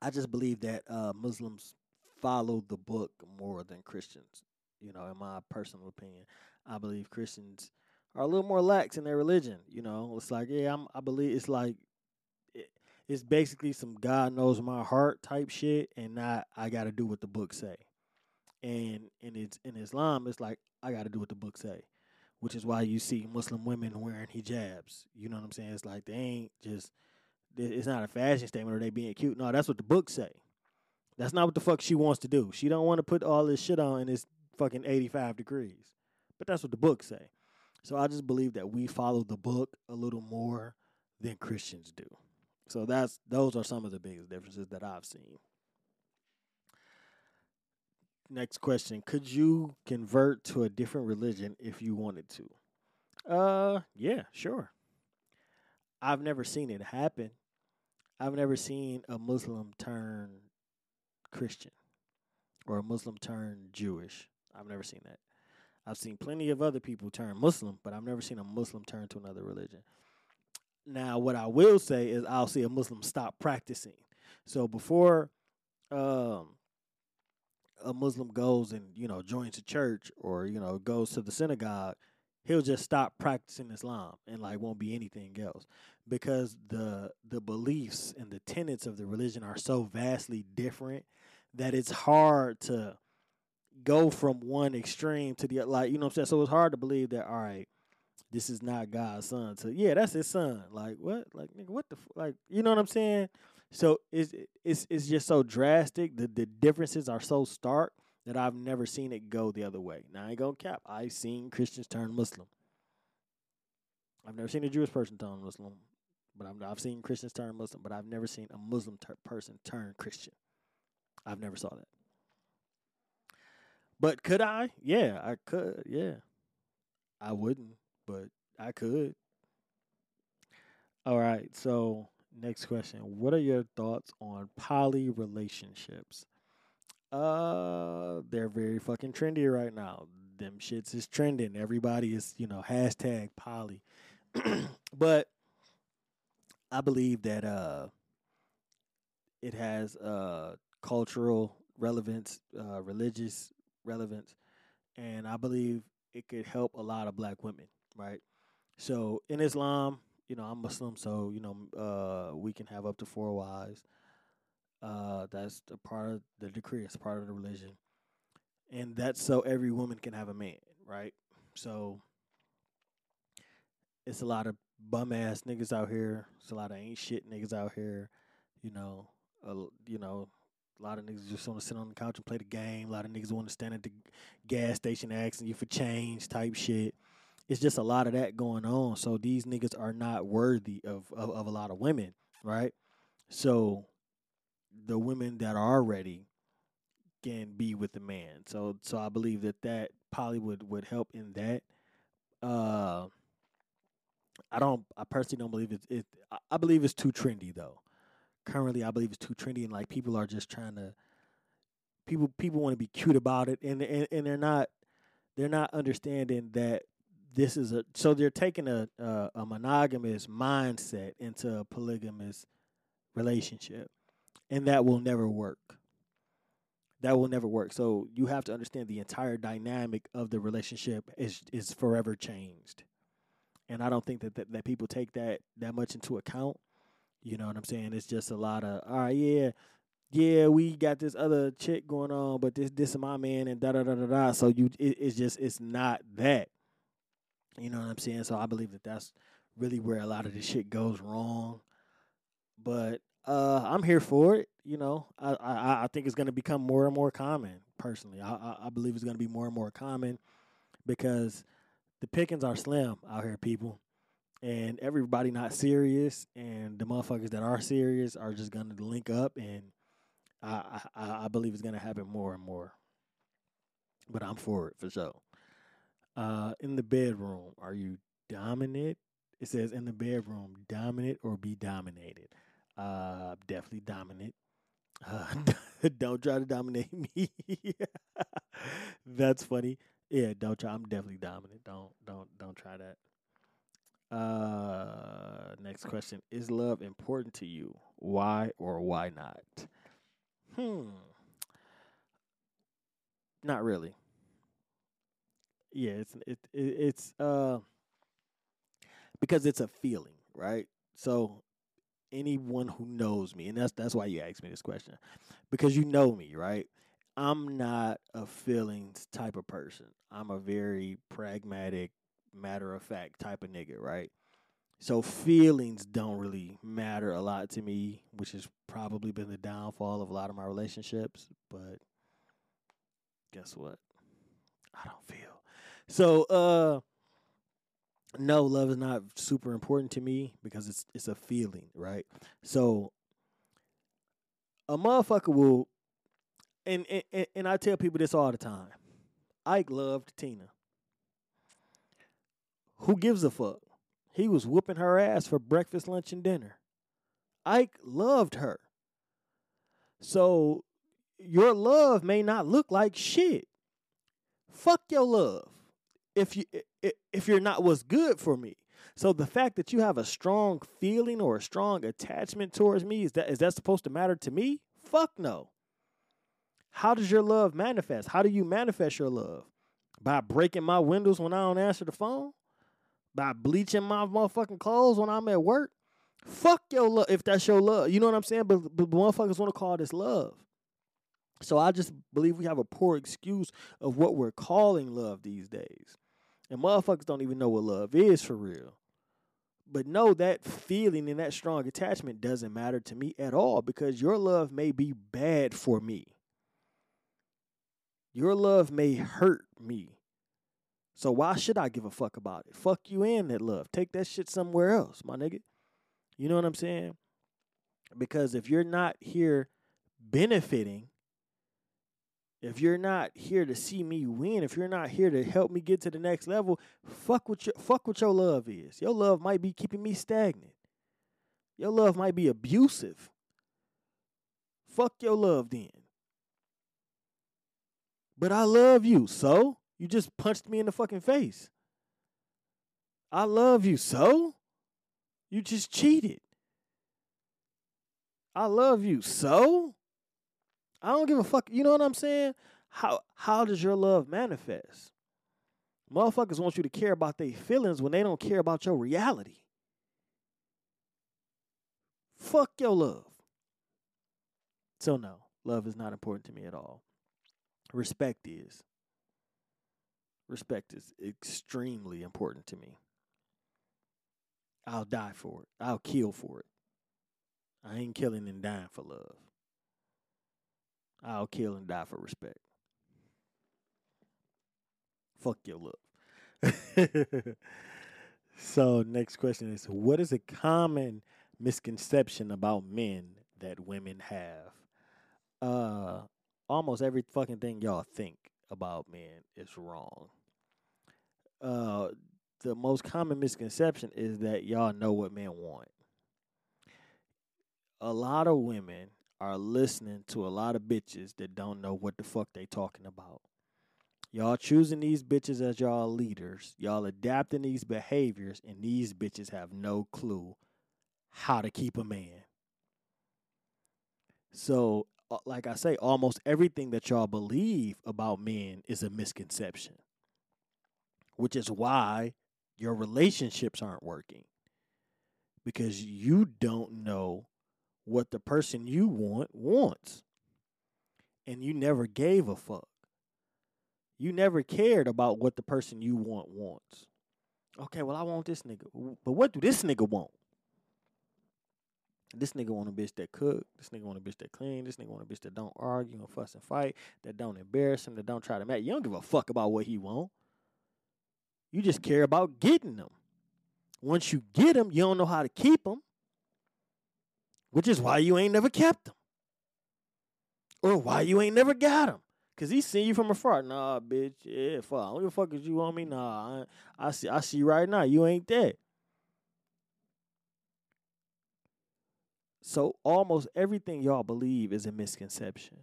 I just believe that uh, Muslims follow the book more than Christians. You know, in my personal opinion, I believe Christians are a little more lax in their religion. You know, it's like, yeah, I'm, I believe it's like, it, it's basically some God knows my heart type shit, and not I got to do what the book say. And in it's in Islam, it's like I got to do what the book say, which is why you see Muslim women wearing hijabs. You know what I'm saying? It's like they ain't just. It's not a fashion statement or they being cute. No, that's what the book say. That's not what the fuck she wants to do. She don't want to put all this shit on and it's fucking 85 degrees. But that's what the book say. So I just believe that we follow the book a little more than Christians do. So that's those are some of the biggest differences that I've seen. Next question, could you convert to a different religion if you wanted to? Uh, yeah, sure. I've never seen it happen. I've never seen a Muslim turn Christian or a Muslim turn Jewish. I've never seen that. I've seen plenty of other people turn Muslim, but I've never seen a Muslim turn to another religion. Now, what I will say is I'll see a Muslim stop practicing. So before um, a Muslim goes and you know joins a church or you know goes to the synagogue, he'll just stop practicing Islam and like won't be anything else because the the beliefs and the tenets of the religion are so vastly different that it's hard to go from one extreme to the other. Like, you know what I'm saying? So it's hard to believe that, all right, this is not God's son. So yeah, that's his son. Like what? Like nigga, what the like? You know what I'm saying? So it's it's it's just so drastic. The the differences are so stark that I've never seen it go the other way. Now I ain't gonna cap. I've seen Christians turn Muslim. I've never seen a Jewish person turn Muslim, but I've, I've seen Christians turn Muslim. But I've never seen a Muslim ter- person turn Christian. I've never saw that. But could I? Yeah, I could. Yeah, I wouldn't, but I could. All right. So next question: What are your thoughts on poly relationships? Uh, they're very fucking trendy right now. Them shits is trending. Everybody is, you know, hashtag poly. but I believe that uh, it has uh cultural relevance, uh, religious relevance, and I believe it could help a lot of black women, right? So in Islam, you know, I'm Muslim, so you know, uh, we can have up to four wives. Uh, that's a part of the decree. It's part of the religion, and that's so every woman can have a man, right? So it's a lot of bum ass niggas out here. It's a lot of ain't shit niggas out here. You know, uh, you know, a lot of niggas just want to sit on the couch and play the game. A lot of niggas want to stand at the gas station asking you for change type shit. It's just a lot of that going on. So these niggas are not worthy of, of, of a lot of women, right? So the women that are ready can be with the man. So so I believe that that poly would, would help in that. Uh, I don't. I personally don't believe it's. It, I believe it's too trendy though currently I believe it's too trendy and like people are just trying to people people want to be cute about it and, and and they're not they're not understanding that this is a so they're taking a a, a monogamous mindset into a polygamous relationship and that will never work that will never work so you have to understand the entire dynamic of the relationship is is forever changed and i don't think that, that, that people take that that much into account you know what I'm saying? It's just a lot of all right, yeah, yeah, we got this other chick going on, but this this is my man and da da da da da. So you, it, it's just it's not that. You know what I'm saying? So I believe that that's really where a lot of this shit goes wrong. But uh, I'm here for it. You know, I I, I think it's going to become more and more common. Personally, I I, I believe it's going to be more and more common because the pickings are slim out here, people and everybody not serious, and the motherfuckers that are serious are just gonna link up, and I I, I believe it's gonna happen more and more. But I'm for it for sure. Uh, in the bedroom, are you dominant? It says in the bedroom, dominant or be dominated. Uh, definitely dominant. Uh, don't try to dominate me. That's funny. Yeah, don't try. I'm definitely dominant. Don't don't don't try that. Uh, next question: Is love important to you? Why or why not? Hmm. Not really. Yeah, it's it, it it's uh because it's a feeling, right? So anyone who knows me, and that's that's why you asked me this question, because you know me, right? I'm not a feelings type of person. I'm a very pragmatic, matter of fact type of nigga, right? So feelings don't really matter a lot to me, which has probably been the downfall of a lot of my relationships. But guess what? I don't feel. So uh no, love is not super important to me because it's it's a feeling, right? So a motherfucker will and and, and I tell people this all the time. Ike loved Tina. Who gives a fuck? He was whooping her ass for breakfast, lunch, and dinner. Ike loved her. So your love may not look like shit. Fuck your love. If you if you're not what's good for me. So the fact that you have a strong feeling or a strong attachment towards me is that is that supposed to matter to me? Fuck no. How does your love manifest? How do you manifest your love? By breaking my windows when I don't answer the phone? By bleaching my motherfucking clothes when I'm at work? Fuck your love if that's your love. You know what I'm saying? But, but motherfuckers want to call this love. So I just believe we have a poor excuse of what we're calling love these days. And motherfuckers don't even know what love is for real. But no, that feeling and that strong attachment doesn't matter to me at all because your love may be bad for me. Your love may hurt me. So why should I give a fuck about it? Fuck you and that love. Take that shit somewhere else, my nigga. You know what I'm saying? Because if you're not here benefiting, if you're not here to see me win, if you're not here to help me get to the next level, fuck what your fuck what your love is. Your love might be keeping me stagnant. Your love might be abusive. Fuck your love then. But I love you, so you just punched me in the fucking face. I love you, so you just cheated. I love you, so I don't give a fuck. You know what I'm saying? How how does your love manifest? Motherfuckers want you to care about their feelings when they don't care about your reality. Fuck your love. So no, love is not important to me at all. Respect is. Respect is extremely important to me. I'll die for it. I'll kill for it. I ain't killing and dying for love. I'll kill and die for respect. Fuck your love. so, next question is What is a common misconception about men that women have? Uh, almost every fucking thing y'all think about men is wrong. Uh, the most common misconception is that y'all know what men want. A lot of women are listening to a lot of bitches that don't know what the fuck they talking about. Y'all choosing these bitches as y'all leaders. Y'all adapting these behaviors, and these bitches have no clue how to keep a man. So, like I say, almost everything that y'all believe about men is a misconception, which is why your relationships aren't working because you don't know what the person you want wants. And you never gave a fuck. You never cared about what the person you want wants. Okay, well, I want this nigga. But what do this nigga want? This nigga want a bitch that cook. This nigga want a bitch that clean. This nigga want a bitch that don't argue and fuss and fight. That don't embarrass him. That don't try to match. You don't give a fuck about what he want. You just care about getting them. Once you get them, you don't know how to keep them which is why you ain't never kept them, Or why you ain't never got them. Cause he seen you from afar. Nah, bitch. Yeah, fuck. What the fuck is you on me? Nah, I, I see. I see right now. You ain't that. So almost everything y'all believe is a misconception.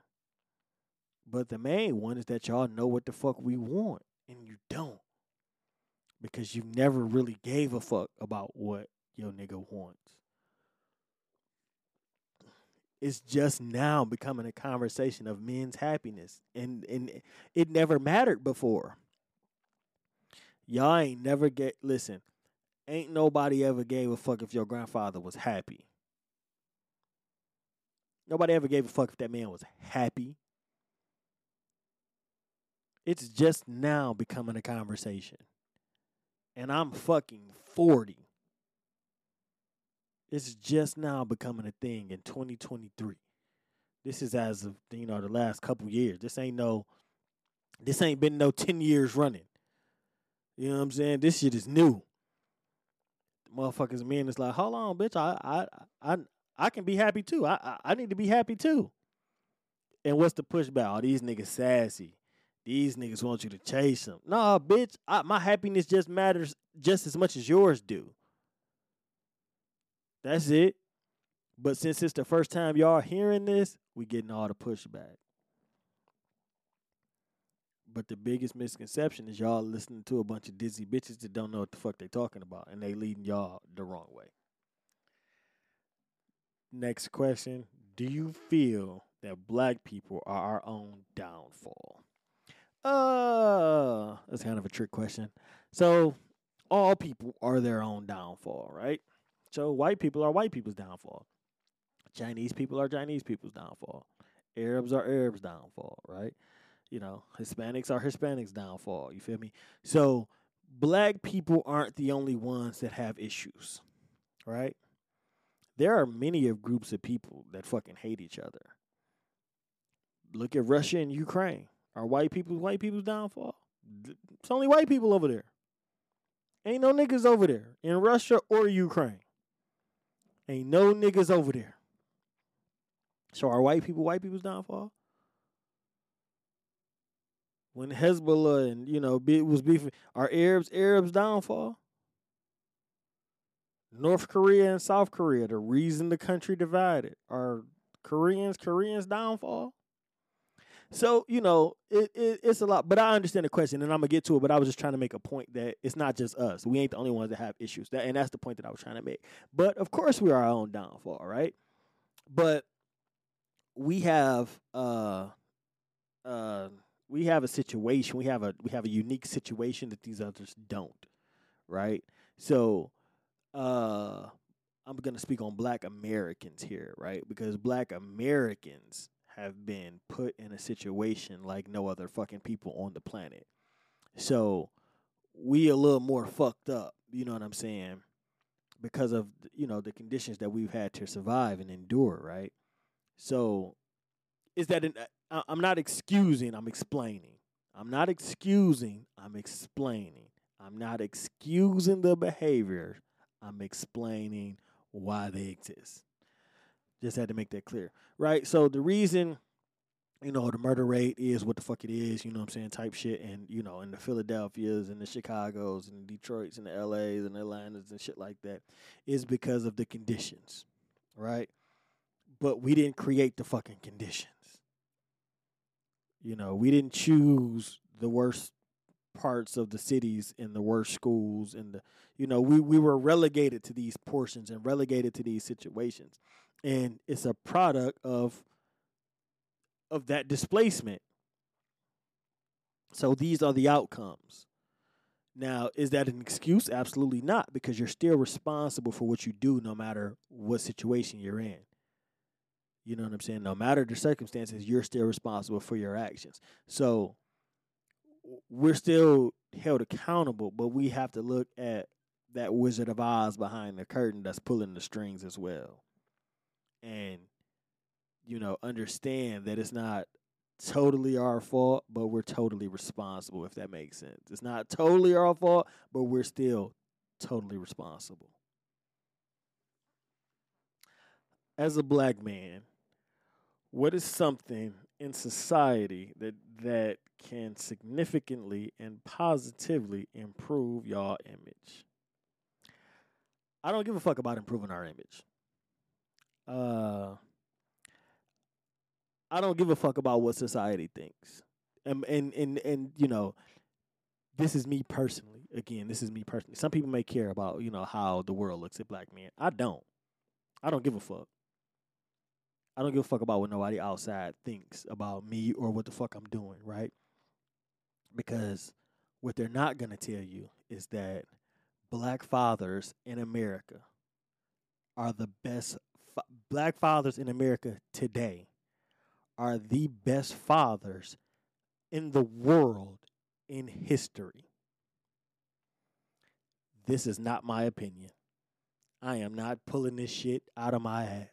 But the main one is that y'all know what the fuck we want, and you don't, because you never really gave a fuck about what your nigga wants. It's just now becoming a conversation of men's happiness. And and it never mattered before. Y'all ain't never get listen ain't nobody ever gave a fuck if your grandfather was happy nobody ever gave a fuck if that man was happy it's just now becoming a conversation and i'm fucking 40 it's just now becoming a thing in 2023. This is as of you know the last couple years. This ain't no this ain't been no 10 years running. You know what I'm saying? This shit is new. The motherfuckers men is like, hold on, bitch. I I I I can be happy too. I, I I need to be happy too. And what's the pushback? Oh, these niggas sassy. These niggas want you to chase them. Nah, bitch. I, my happiness just matters just as much as yours do. That's it. But since it's the first time y'all hearing this, we getting all the pushback. But the biggest misconception is y'all listening to a bunch of dizzy bitches that don't know what the fuck they talking about, and they leading y'all the wrong way. Next question: Do you feel that black people are our own downfall? Uh, that's kind of a trick question. So, all people are their own downfall, right? So, white people are white people's downfall. Chinese people are Chinese people's downfall. Arabs are Arabs' downfall, right? You know, Hispanics are Hispanics' downfall. You feel me? So, black people aren't the only ones that have issues, right? There are many of groups of people that fucking hate each other. Look at Russia and Ukraine. Are white people white people's downfall? It's only white people over there. Ain't no niggas over there in Russia or Ukraine. Ain't no niggas over there. So are white people white people's downfall? When Hezbollah and you know was beefing, are Arabs Arabs downfall? North Korea and South Korea, the reason the country divided, are Koreans Koreans downfall? So you know, it, it, it's a lot, but I understand the question, and I'm gonna get to it. But I was just trying to make a point that it's not just us; we ain't the only ones that have issues. That, and that's the point that I was trying to make. But of course, we are our own downfall, right? But we have uh uh we have a situation, we have a we have a unique situation that these others don't, right? So, uh I'm going to speak on black Americans here, right? Because black Americans have been put in a situation like no other fucking people on the planet. So we a little more fucked up, you know what I'm saying? Because of you know the conditions that we've had to survive and endure, right? So is that an, uh, I'm not excusing, I'm explaining. I'm not excusing, I'm explaining. I'm not excusing the behavior. I'm explaining why they exist. Just had to make that clear, right? So the reason, you know, the murder rate is what the fuck it is, you know what I'm saying, type shit, and you know, in the Philadelphias and the Chicago's and the Detroits and the LA's and the Atlantas and shit like that, is because of the conditions, right? But we didn't create the fucking conditions. You know, we didn't choose the worst parts of the cities and the worst schools and the you know we we were relegated to these portions and relegated to these situations. And it's a product of of that displacement. So these are the outcomes. Now is that an excuse? Absolutely not because you're still responsible for what you do no matter what situation you're in. You know what i'm saying? No matter the circumstances you're still responsible for your actions. So we're still held accountable but we have to look at that wizard of oz behind the curtain that's pulling the strings as well. And you know understand that it's not totally our fault but we're totally responsible if that makes sense. It's not totally our fault but we're still totally responsible. As a black man what is something in society that that can significantly and positively improve y'all image i don't give a fuck about improving our image uh I don't give a fuck about what society thinks. And and and and you know, this is me personally. Again, this is me personally. Some people may care about, you know, how the world looks at black men. I don't. I don't give a fuck. I don't give a fuck about what nobody outside thinks about me or what the fuck I'm doing, right? Because what they're not going to tell you is that black fathers in America are the best black fathers in America today are the best fathers in the world in history. This is not my opinion. I am not pulling this shit out of my ass.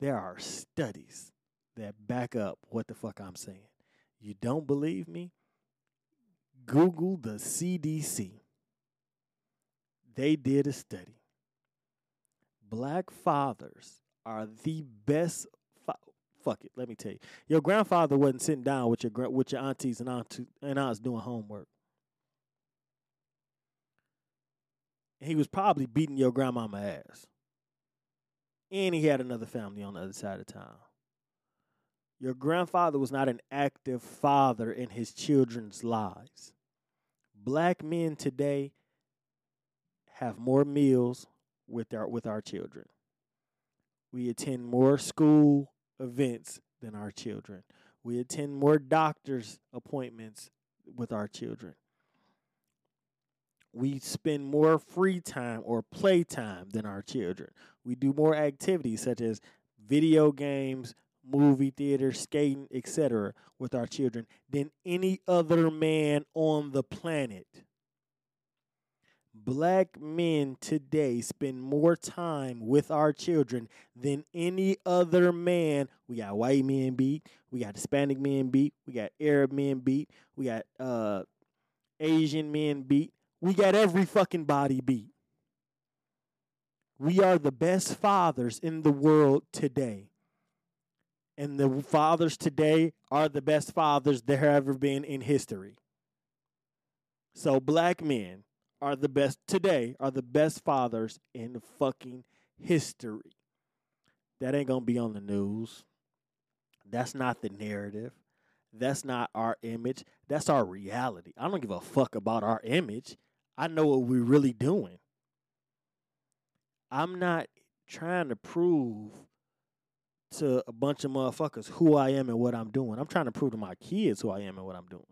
There are studies that back up what the fuck I'm saying. You don't believe me? Google the CDC. They did a study black fathers are the best. Fa- fuck it, let me tell you. Your grandfather wasn't sitting down with your with your aunties and aunts and aunts doing homework. He was probably beating your grandmama ass. And he had another family on the other side of town. Your grandfather was not an active father in his children's lives. Black men today have more meals with our with our children. We attend more school events than our children. We attend more doctor's appointments with our children. We spend more free time or play time than our children. We do more activities such as video games, movie theater, skating, etc. with our children than any other man on the planet. Black men today spend more time with our children than any other man. We got white men beat, we got Hispanic men beat, we got Arab men beat, we got uh, Asian men beat, we got every fucking body beat. We are the best fathers in the world today. And the fathers today are the best fathers there have ever been in history. So, black men are the best today, are the best fathers in fucking history. That ain't gonna be on the news. That's not the narrative. That's not our image. That's our reality. I don't give a fuck about our image. I know what we're really doing. I'm not trying to prove to a bunch of motherfuckers who I am and what I'm doing. I'm trying to prove to my kids who I am and what I'm doing.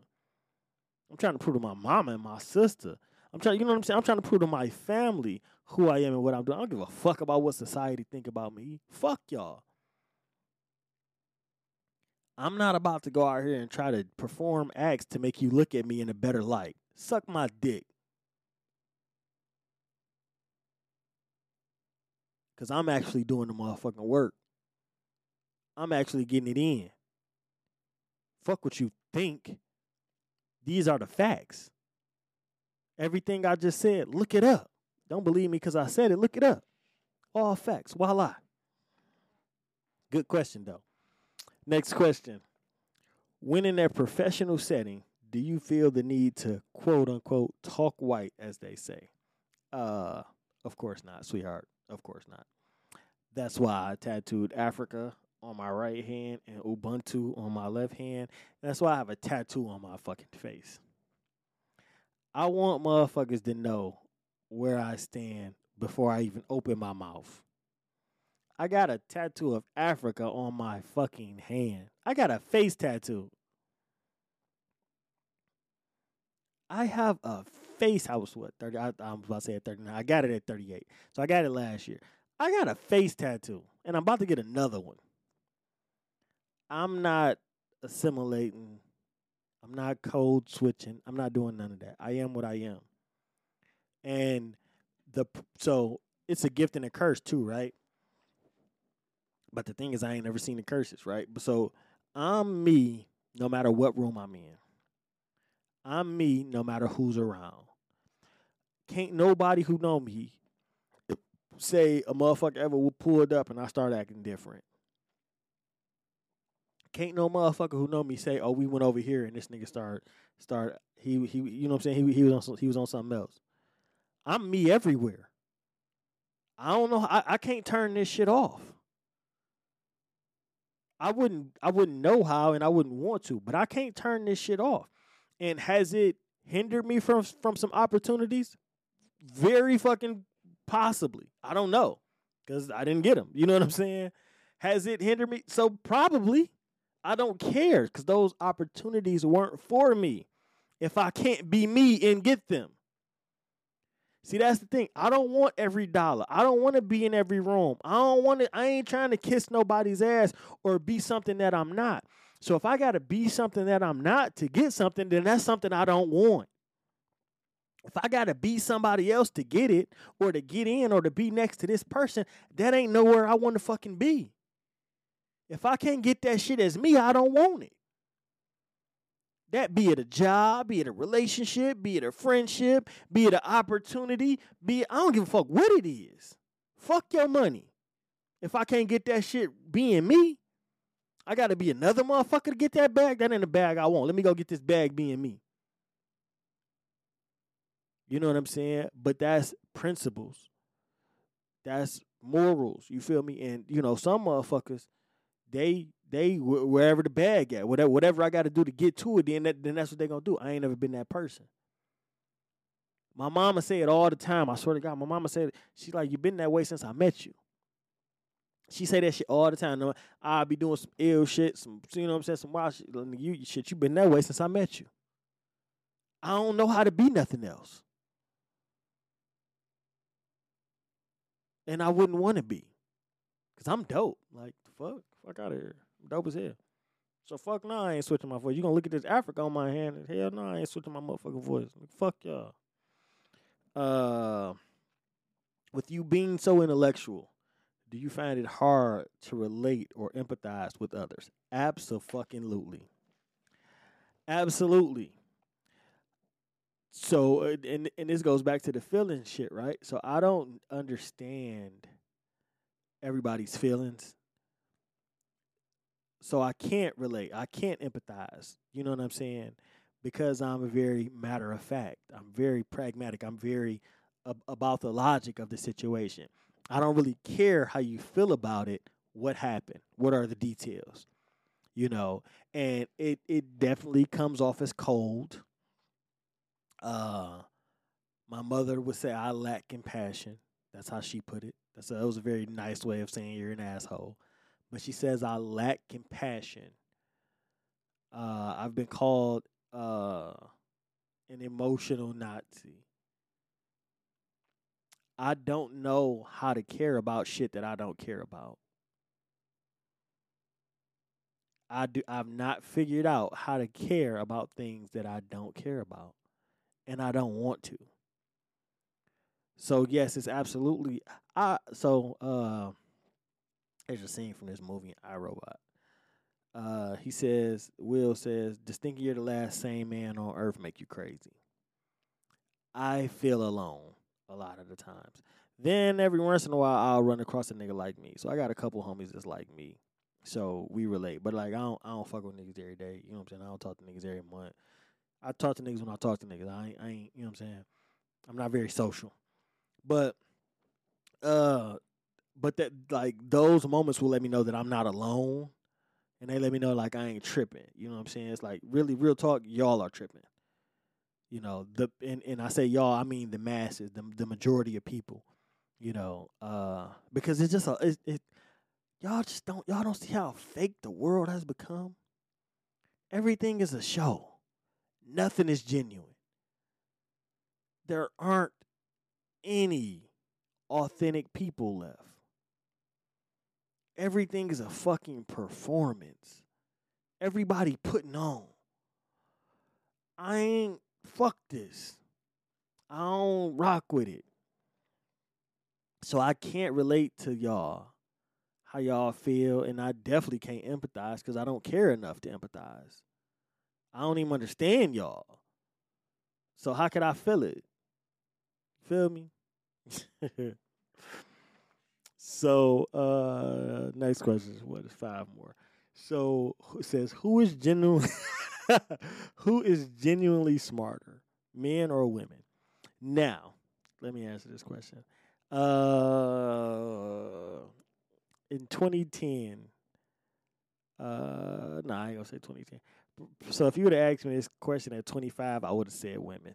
I'm trying to prove to my mama and my sister. I'm trying, you know what I'm saying? I'm trying to prove to my family who I am and what I'm doing. I don't give a fuck about what society think about me. Fuck y'all. I'm not about to go out here and try to perform acts to make you look at me in a better light. Suck my dick. Cause I'm actually doing the motherfucking work. I'm actually getting it in. Fuck what you think. These are the facts. Everything I just said, look it up. Don't believe me because I said it, look it up. All facts. Voila. Good question, though. Next question. When in a professional setting, do you feel the need to quote unquote talk white, as they say? Uh, of course not, sweetheart. Of course not. That's why I tattooed Africa on my right hand and Ubuntu on my left hand. That's why I have a tattoo on my fucking face. I want motherfuckers to know where I stand before I even open my mouth. I got a tattoo of Africa on my fucking hand. I got a face tattoo. I have a face. I was what thirty? I, I about to say at thirty nine. I got it at thirty eight. So I got it last year. I got a face tattoo, and I'm about to get another one. I'm not assimilating. I'm not code switching. I'm not doing none of that. I am what I am. And the so it's a gift and a curse too, right? But the thing is, I ain't never seen the curses, right? So I'm me, no matter what room I'm in. I'm me, no matter who's around. Can't nobody who know me say a motherfucker ever pulled up and I start acting different. Can't no motherfucker who know me say, "Oh, we went over here and this nigga start start he he you know what I'm saying he he was on he was on something else." I'm me everywhere. I don't know. I, I can't turn this shit off. I wouldn't I wouldn't know how and I wouldn't want to, but I can't turn this shit off. And has it hindered me from from some opportunities? Very fucking possibly. I don't know cuz I didn't get them. You know what I'm saying? Has it hindered me? So probably. I don't care cuz those opportunities weren't for me. If I can't be me and get them. See, that's the thing. I don't want every dollar. I don't want to be in every room. I don't want to, I ain't trying to kiss nobody's ass or be something that I'm not. So if I got to be something that I'm not to get something, then that's something I don't want. If I got to be somebody else to get it or to get in or to be next to this person, that ain't nowhere I want to fucking be. If I can't get that shit as me, I don't want it. That be it a job, be it a relationship, be it a friendship, be it an opportunity, be it, I don't give a fuck what it is. Fuck your money. If I can't get that shit being me, I gotta be another motherfucker to get that bag. That ain't the bag I want. Let me go get this bag being me. You know what I'm saying? But that's principles. That's morals. You feel me? And you know, some motherfuckers, they they wherever the bag at, whatever whatever I got to do to get to it, then that, then that's what they gonna do. I ain't never been that person. My mama say it all the time. I swear to God, my mama said she's like, "You've been that way since I met you." She say that shit all the time. I be doing some ill shit, some you know what I'm saying, some wild shit. You shit, you been that way since I met you. I don't know how to be nothing else. And I wouldn't want to be. Cause I'm dope. Like fuck, fuck out of here. Dope as hell. So fuck no, I ain't switching my voice. You gonna look at this Africa on my hand? and Hell no, I ain't switching my motherfucking voice. Fuck y'all. Uh, with you being so intellectual, do you find it hard to relate or empathize with others? Absolutely. Absolutely. So, uh, and and this goes back to the feeling shit, right? So I don't understand everybody's feelings. So I can't relate. I can't empathize. You know what I'm saying? Because I'm a very matter of fact. I'm very pragmatic. I'm very ab- about the logic of the situation. I don't really care how you feel about it. What happened? What are the details? You know, and it it definitely comes off as cold. Uh, my mother would say I lack compassion. That's how she put it. That's a, that was a very nice way of saying you're an asshole. But she says I lack compassion. Uh, I've been called uh, an emotional Nazi. I don't know how to care about shit that I don't care about. I do I've not figured out how to care about things that I don't care about and I don't want to. So yes, it's absolutely I so uh there's a scene from this movie I Robot. Uh he says Will says, Just thinking you're the last sane man on earth make you crazy. I feel alone a lot of the times. Then every once in a while I'll run across a nigga like me. So I got a couple homies that's like me. So we relate. But like I don't I don't fuck with niggas every day. You know what I'm saying? I don't talk to niggas every month. I talk to niggas when I talk to niggas. I ain't, I ain't you know what I'm saying? I'm not very social. But uh but that like those moments will let me know that I'm not alone. And they let me know like I ain't tripping. You know what I'm saying? It's like really real talk, y'all are tripping. You know, the and, and I say y'all, I mean the masses, the the majority of people. You know, uh because it's just a it, it y'all just don't y'all don't see how fake the world has become. Everything is a show. Nothing is genuine. There aren't any authentic people left. Everything is a fucking performance. Everybody putting on. I ain't fuck this. I don't rock with it. So I can't relate to y'all how y'all feel, and I definitely can't empathize because I don't care enough to empathize. I don't even understand y'all. So how could I feel it? Feel me? so uh next question is what is five more. So it says who is genuinely who is genuinely smarter, men or women? Now, let me answer this question. Uh in 2010, uh, no, nah, I ain't gonna say 2010. So if you would have asked me this question at 25, I would have said women.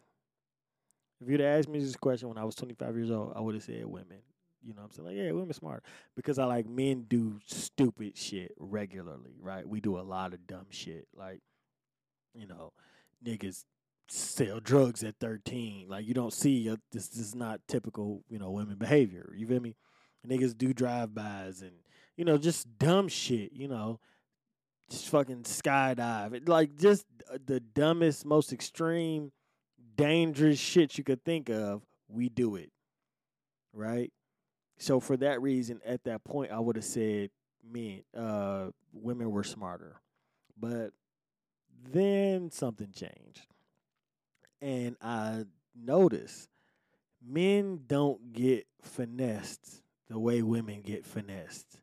If you'd have asked me this question when I was 25 years old, I would have said women. You know what I'm saying? Like, yeah, women smart. Because I like men do stupid shit regularly, right? We do a lot of dumb shit. Like, you know, niggas sell drugs at 13. Like, you don't see, a, this, this is not typical, you know, women behavior. You feel me? Niggas do drive-bys and, you know, just dumb shit, you know just fucking skydive. Like just the dumbest, most extreme, dangerous shit you could think of. We do it, right? So for that reason, at that point, I would have said men, uh, women were smarter, but then something changed, and I noticed men don't get finessed the way women get finessed.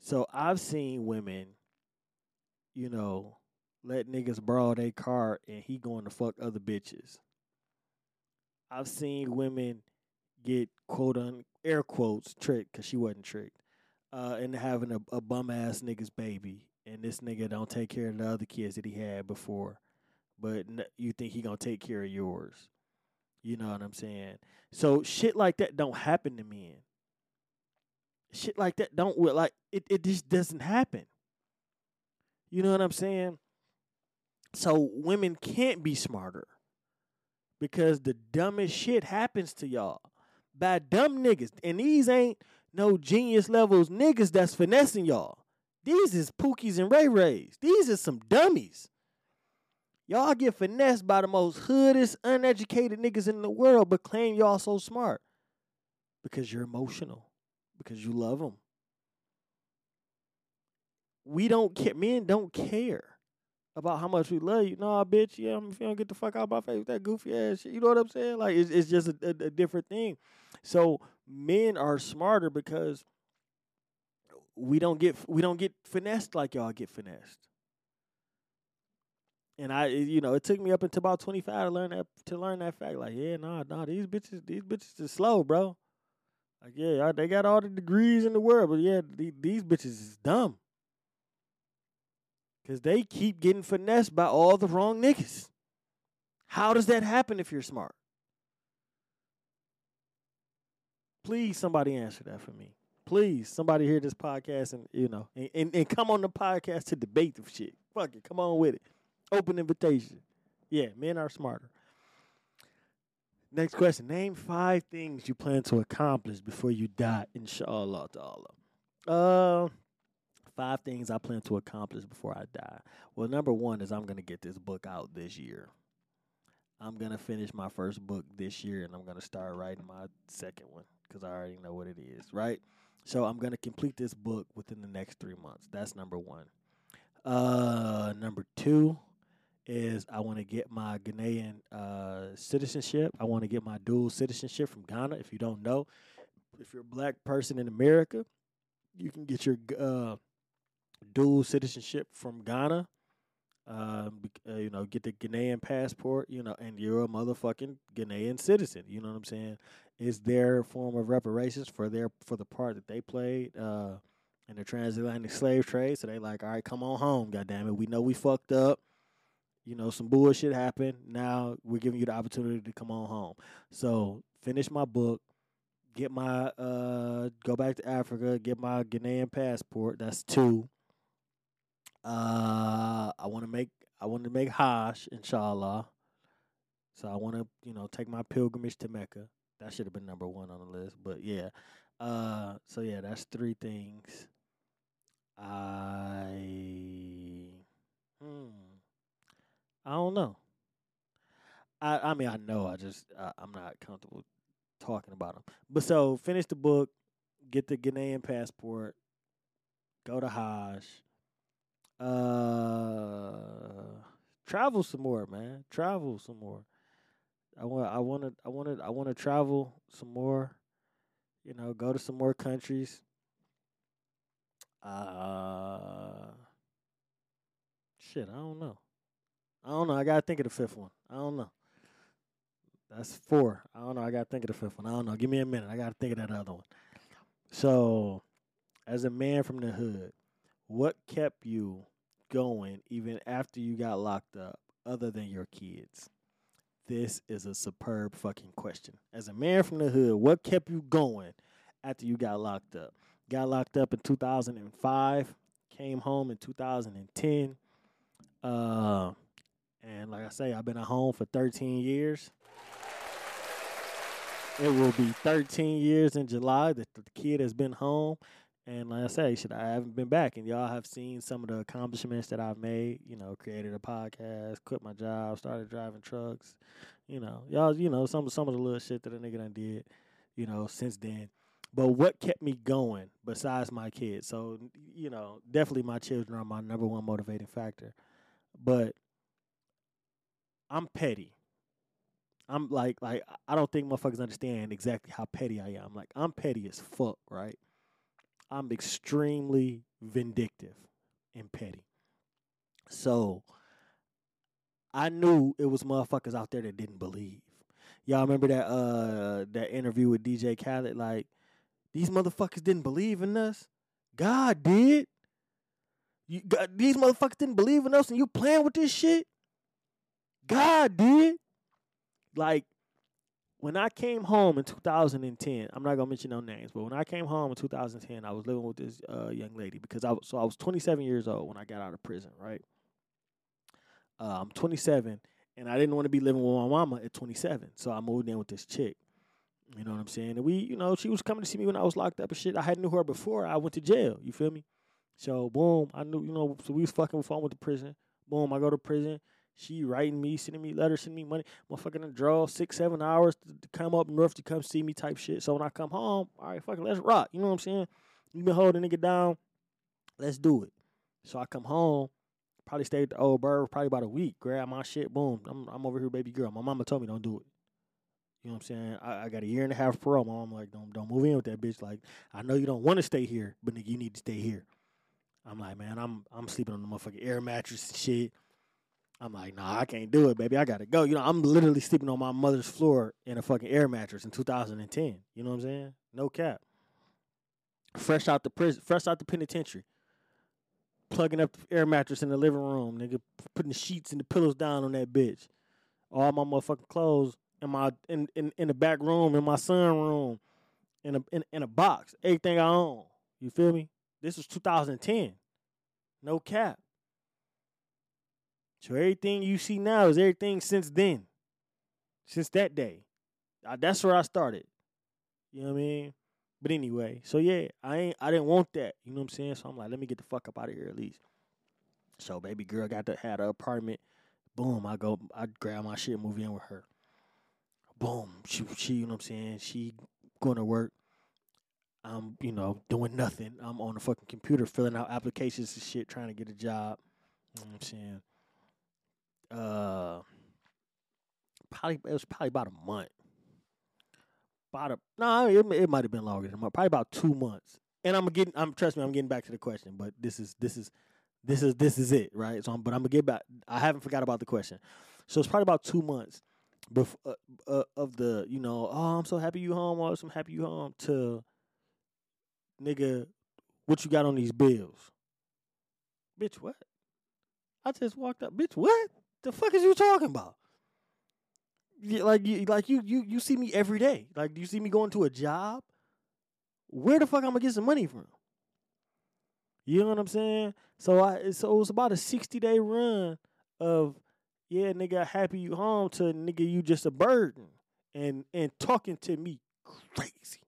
So I've seen women, you know, let niggas borrow their car and he going to fuck other bitches. I've seen women get quote un air quotes tricked because she wasn't tricked, uh, and having a, a bum ass nigga's baby, and this nigga don't take care of the other kids that he had before, but n- you think he gonna take care of yours. You know what I'm saying? So shit like that don't happen to men. Shit like that don't like it. It just doesn't happen. You know what I'm saying? So women can't be smarter because the dumbest shit happens to y'all by dumb niggas. And these ain't no genius levels niggas that's finessing y'all. These is Pookies and Ray Rays. These are some dummies. Y'all get finessed by the most hoodest, uneducated niggas in the world, but claim y'all so smart because you're emotional, because you love them. We don't care. Men don't care about how much we love you. Nah, bitch. Yeah, if you don't get the fuck out of my face with that goofy ass shit, you know what I'm saying? Like it's it's just a, a, a different thing. So men are smarter because we don't get we don't get finessed like y'all get finessed. And I, you know, it took me up until about twenty five to learn that to learn that fact. Like, yeah, nah, nah, these bitches, these bitches are slow, bro. Like, yeah, they got all the degrees in the world, but yeah, these bitches is dumb. Cause they keep getting finessed by all the wrong niggas. How does that happen if you're smart? Please, somebody answer that for me. Please, somebody hear this podcast and you know, and, and, and come on the podcast to debate the shit. Fuck it, come on with it. Open invitation. Yeah, men are smarter. Next question. Name five things you plan to accomplish before you die, inshallah ta'ala. Uh five things I plan to accomplish before I die. Well, number one is I'm gonna get this book out this year. I'm gonna finish my first book this year, and I'm gonna start writing my second one because I already know what it is, right? So I'm gonna complete this book within the next three months. That's number one. Uh, number two is I want to get my Ghanaian uh, citizenship. I want to get my dual citizenship from Ghana. If you don't know, if you're a black person in America, you can get your uh, dual citizenship from Ghana. Um, uh, you know, get the Ghanaian passport, you know, and you're a motherfucking Ghanaian citizen. You know what I'm saying? Is their form of reparations for their for the part that they played uh, in the transatlantic slave trade. So they like, all right, come on home, goddamn it. We know we fucked up. You know, some bullshit happened. Now we're giving you the opportunity to come on home. So finish my book, get my uh, go back to Africa, get my Ghanaian passport. That's two. Uh, I want to make I want to make Hajj, inshallah. So I want to, you know, take my pilgrimage to Mecca. That should have been number one on the list, but yeah. Uh, so yeah, that's three things. I hmm, I don't know. I I mean I know I just I, I'm not comfortable talking about them. But so finish the book, get the Ghanaian passport, go to Hajj uh, travel some more, man. Travel some more. I want. I want to. I want to. I want to travel some more. You know, go to some more countries. Uh, shit. I don't know. I don't know. I gotta think of the fifth one. I don't know. That's four. I don't know. I gotta think of the fifth one. I don't know. Give me a minute. I gotta think of that other one. So, as a man from the hood, what kept you going even after you got locked up other than your kids? This is a superb fucking question. As a man from the hood, what kept you going after you got locked up? Got locked up in 2005, came home in 2010. Uh, and like I say, I've been at home for 13 years. It will be 13 years in July that the kid has been home. And like I say, shit, I haven't been back, and y'all have seen some of the accomplishments that I've made. You know, created a podcast, quit my job, started driving trucks. You know, y'all, you know, some some of the little shit that a nigga done did. You know, since then. But what kept me going besides my kids? So you know, definitely my children are my number one motivating factor. But I'm petty. I'm like like I don't think motherfuckers understand exactly how petty I am. Like I'm petty as fuck, right? I'm extremely vindictive and petty. So I knew it was motherfuckers out there that didn't believe. Y'all remember that uh that interview with DJ Khaled? Like, these motherfuckers didn't believe in us. God did. You, God, these motherfuckers didn't believe in us, and you playing with this shit. God did. Like, when I came home in 2010, I'm not gonna mention no names, but when I came home in 2010, I was living with this uh, young lady because I was so I was 27 years old when I got out of prison, right? Uh, I'm 27, and I didn't want to be living with my mama at 27, so I moved in with this chick. You know what I'm saying? And we, you know, she was coming to see me when I was locked up and shit. I hadn't knew her before I went to jail. You feel me? So boom, I knew, you know, so we was fucking before I went to prison. Boom, I go to prison. She writing me, sending me letters, sending me money. Motherfucking draw six, seven hours to, come up north to come see me type shit. So when I come home, all right, fucking let's rock. You know what I'm saying? You been holding nigga down. Let's do it. So I come home, probably stayed at the old bird probably about a week. Grab my shit, boom. I'm I'm over here, baby girl. My mama told me don't do it. You know what I'm saying? I, I got a year and a half parole. My mom like, don't don't move in with that bitch. Like, I know you don't want to stay here, but nigga, you need to stay here. I'm like, man, I'm I'm sleeping on the motherfucking air mattress and shit. I'm like, nah, I can't do it, baby. I gotta go. You know, I'm literally sleeping on my mother's floor in a fucking air mattress in 2010. You know what I'm saying? No cap. Fresh out the prison, fresh out the penitentiary. Plugging up the air mattress in the living room, nigga, putting the sheets and the pillows down on that bitch. All my motherfucking clothes in my in, in, in the back room, in my son room, in a in, in a box. Everything I own. You feel me? This was 2010. No cap. So everything you see now is everything since then. Since that day. That's where I started. You know what I mean? But anyway, so yeah, I ain't I didn't want that. You know what I'm saying? So I'm like, let me get the fuck up out of here at least. So baby girl got to had an apartment. Boom, I go I grab my shit, move in with her boom, she, she, you know what I'm saying? She going to work. I'm, you know, doing nothing. I'm on the fucking computer filling out applications and shit, trying to get a job. You know what I'm saying? Uh, probably it was probably about a month. About a no, it, it might have been longer than a month. Probably about two months. And I'm getting, I'm trust me, I'm getting back to the question. But this is this is this is this is it, right? So, I'm, but I'm gonna get back. I haven't forgot about the question. So it's probably about two months bef- uh, uh, of the you know oh I'm so happy you home or I'm happy you home to nigga what you got on these bills bitch what I just walked up bitch what the fuck is you talking about like you like you you you see me every day like do you see me going to a job where the fuck I'm gonna get some money from you know what I'm saying so I so it was about a 60 day run of yeah, nigga, happy you home to nigga, you just a burden. And and talking to me crazy.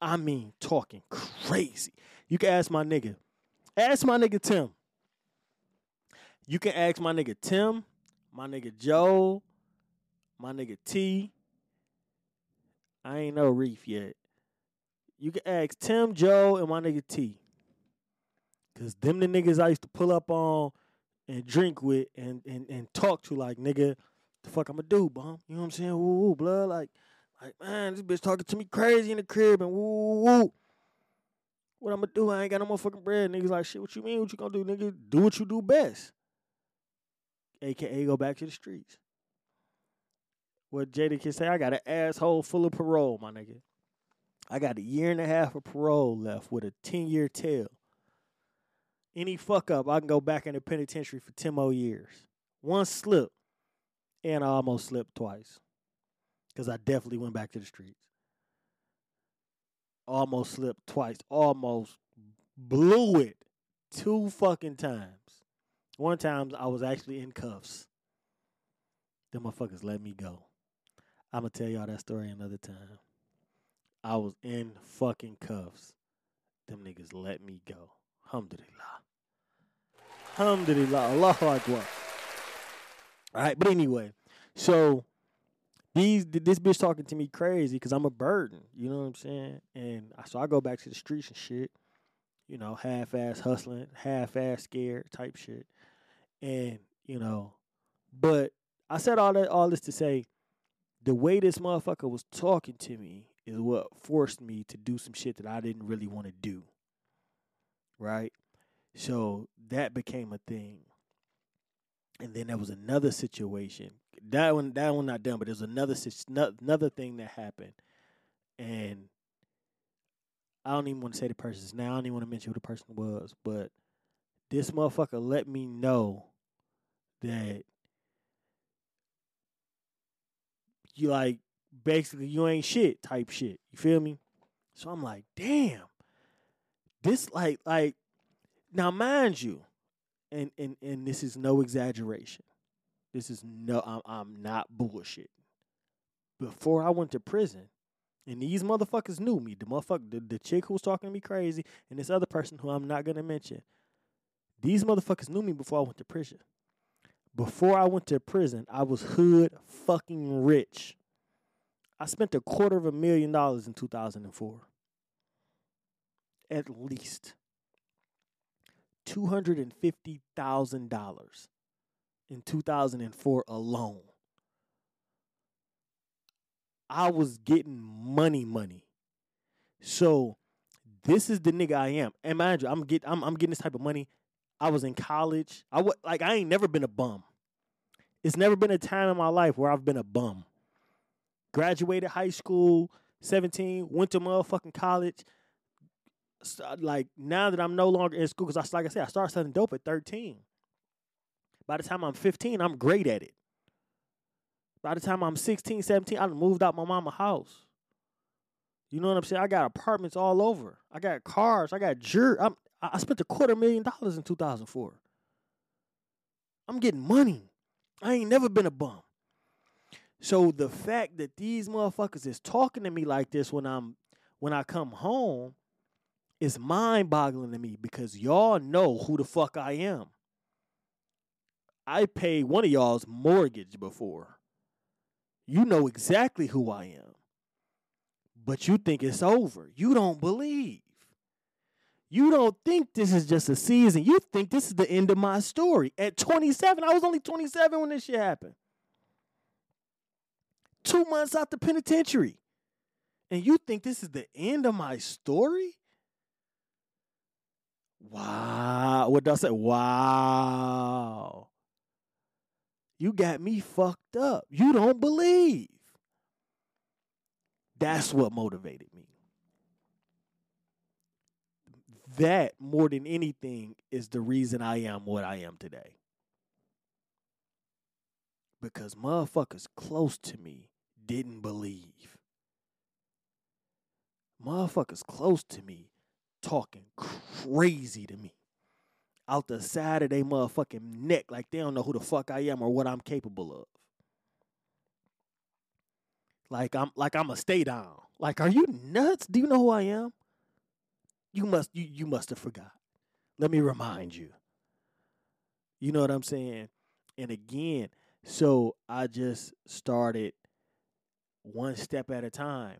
I mean talking crazy. You can ask my nigga. Ask my nigga Tim. You can ask my nigga Tim, my nigga Joe, my nigga T. I ain't no Reef yet. You can ask Tim, Joe, and my nigga T. Cause them the niggas I used to pull up on and drink with and, and, and talk to like nigga, the fuck I'ma do, bum? You know what I'm saying? Woo, woo, blood. Like, like man, this bitch talking to me crazy in the crib and woo, woo. What I'ma do? I ain't got no motherfucking bread. Niggas like, shit, what you mean? What you gonna do, nigga? Do what you do best. AKA go back to the streets. What Jada can say, I got an asshole full of parole, my nigga. I got a year and a half of parole left with a 10 year tail any fuck up, I can go back in the penitentiary for 10 more years. One slip, and I almost slipped twice. Because I definitely went back to the streets. Almost slipped twice. Almost blew it two fucking times. One time I was actually in cuffs. Them motherfuckers let me go. I'm to tell y'all that story another time. I was in fucking cuffs. Them niggas let me go. Alhamdulillah. Alhamdulillah. Allahu Akbar. All right, but anyway, so these this bitch talking to me crazy because I'm a burden. You know what I'm saying? And so I go back to the streets and shit. You know, half ass hustling, half ass scared type shit. And you know, but I said all that all this to say, the way this motherfucker was talking to me is what forced me to do some shit that I didn't really want to do. Right? So that became a thing. And then there was another situation. That one, that one not done, but there's another another thing that happened, and I don't even want to say the person's name. I don't even want to mention who the person was, but this motherfucker let me know that you like basically you ain't shit type shit. You feel me? So I'm like, damn. This like like now mind you, and and and this is no exaggeration. This is no I'm I'm not bullshit. Before I went to prison, and these motherfuckers knew me. The motherfucker the, the chick who was talking to me crazy, and this other person who I'm not gonna mention. These motherfuckers knew me before I went to prison. Before I went to prison, I was hood fucking rich. I spent a quarter of a million dollars in 2004. At least $250,000 in 2004 alone. I was getting money, money. So this is the nigga I am. And mind you, I'm get I'm, I'm getting this type of money. I was in college. I was like I ain't never been a bum. It's never been a time in my life where I've been a bum. Graduated high school, 17, went to motherfucking college. So, uh, like now that I'm no longer in school, because I like I said, I started selling dope at 13. By the time I'm 15, I'm great at it. By the time I'm 16, 17, I moved out my mama house. You know what I'm saying? I got apartments all over. I got cars. I got jewelry. I'm, I spent a quarter million dollars in 2004. I'm getting money. I ain't never been a bum. So the fact that these motherfuckers is talking to me like this when I'm when I come home is mind-boggling to me because y'all know who the fuck I am. I paid one of y'all's mortgage before. You know exactly who I am. But you think it's over. You don't believe. You don't think this is just a season. You think this is the end of my story. At 27, I was only 27 when this shit happened. Two months out the penitentiary. And you think this is the end of my story? Wow. What does I say? Wow. You got me fucked up. You don't believe. That's what motivated me. That, more than anything, is the reason I am what I am today. Because motherfuckers close to me didn't believe. Motherfuckers close to me talking crazy to me out the side of their motherfucking neck like they don't know who the fuck I am or what I'm capable of. Like I'm like I'm a stay down. Like, are you nuts? Do you know who I am? You must you you must have forgot. Let me remind you. You know what I'm saying? And again, so I just started one step at a time.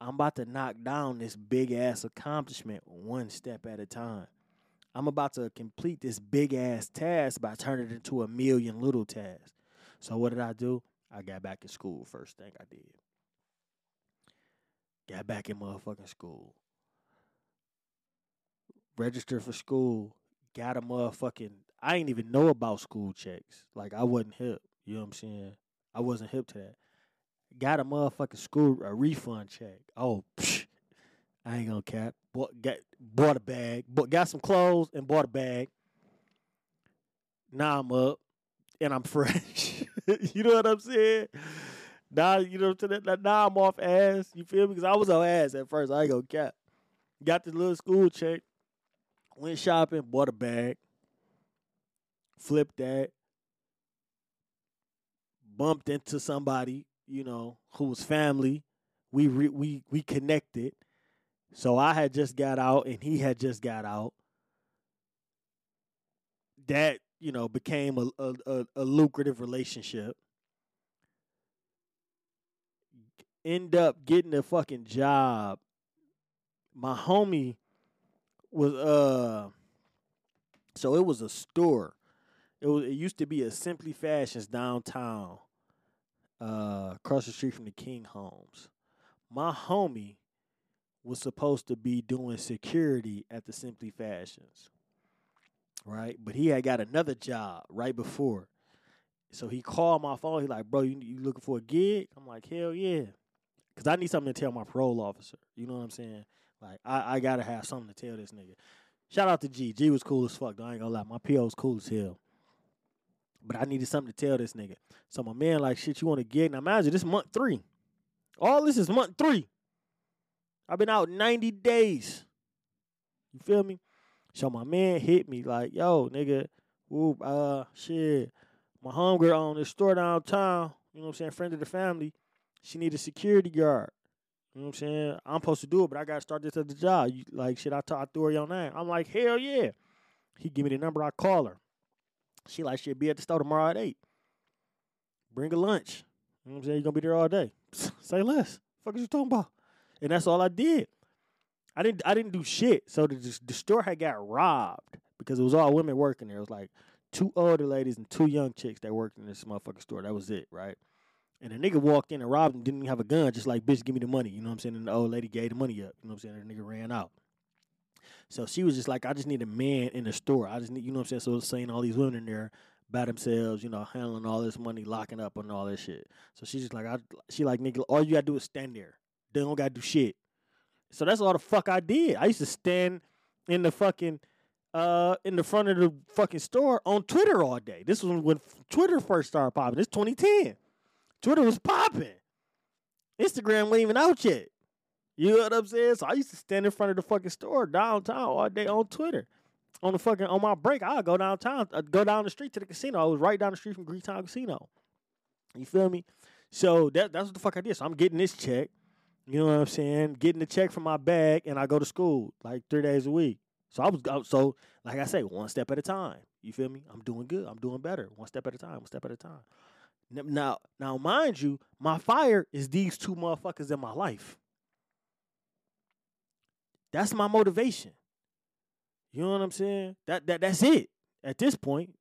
I'm about to knock down this big ass accomplishment one step at a time. I'm about to complete this big ass task by turning it into a million little tasks. So what did I do? I got back in school first thing I did. Got back in motherfucking school. Registered for school. Got a motherfucking I ain't even know about school checks. Like I wasn't hip. You know what I'm saying? I wasn't hip to that. Got a motherfucking school a refund check. Oh, psh, I ain't gonna cap. Bought, got, bought a bag. Bought, got some clothes and bought a bag. Now I'm up and I'm fresh. you know what I'm saying? Now you know what I'm saying. Now I'm off ass. You feel me? Because I was on ass at first. I ain't gonna cap. Got the little school check. Went shopping. Bought a bag. Flipped that. Bumped into somebody. You know who was family. We re, we we connected. So I had just got out and he had just got out. That, you know, became a, a, a, a lucrative relationship. End up getting a fucking job. My homie was uh so it was a store. It was it used to be a Simply Fashions downtown, uh, across the street from the King Homes. My homie was supposed to be doing security at the Simply Fashions, right? But he had got another job right before. So he called my phone. He like, bro, you, you looking for a gig? I'm like, hell yeah. Because I need something to tell my parole officer. You know what I'm saying? Like, I, I got to have something to tell this nigga. Shout out to G. G was cool as fuck. Though. I ain't gonna lie. My PO was cool as hell. But I needed something to tell this nigga. So my man like, shit, you want to get? Now imagine this month three. All this is month three. I've been out 90 days. You feel me? So my man hit me like, yo, nigga, whoop, uh, shit. My homegirl on this store downtown, you know what I'm saying, friend of the family, she need a security guard. You know what I'm saying? I'm supposed to do it, but I gotta start this at the job. You, like shit, I, t- I threw her your name. I'm like, hell yeah. He give me the number, I call her. She like, shit, be at the store tomorrow at eight. Bring a lunch. You know what I'm saying? You're gonna be there all day. Say less. Fuck is you talking about? And that's all I did. I didn't I didn't do shit. So the the store had got robbed because it was all women working there. It was like two older ladies and two young chicks that worked in this motherfucking store. That was it, right? And the nigga walked in and robbed him, didn't even have a gun, just like, bitch, give me the money. You know what I'm saying? And the old lady gave the money up. You know what I'm saying? And the nigga ran out. So she was just like, I just need a man in the store. I just need, you know what I'm saying? So seeing all these women in there by themselves, you know, handling all this money, locking up and all this shit. So she's just like, I, she like, nigga, all you gotta do is stand there. They don't gotta do shit. So that's all the fuck I did. I used to stand in the fucking, uh, in the front of the fucking store on Twitter all day. This was when Twitter first started popping. It's 2010. Twitter was popping. Instagram wasn't even out yet. You know what I'm saying? So I used to stand in front of the fucking store downtown all day on Twitter. On the fucking on my break, I'd go downtown, I'd go down the street to the casino. I was right down the street from Greektown Casino. You feel me? So that that's what the fuck I did. So I'm getting this check. You know what I'm saying? Getting the check from my bag, and I go to school like three days a week. So I was so like I say, one step at a time. You feel me? I'm doing good. I'm doing better. One step at a time. One step at a time. Now, now, mind you, my fire is these two motherfuckers in my life. That's my motivation. You know what I'm saying? That that that's it. At this point,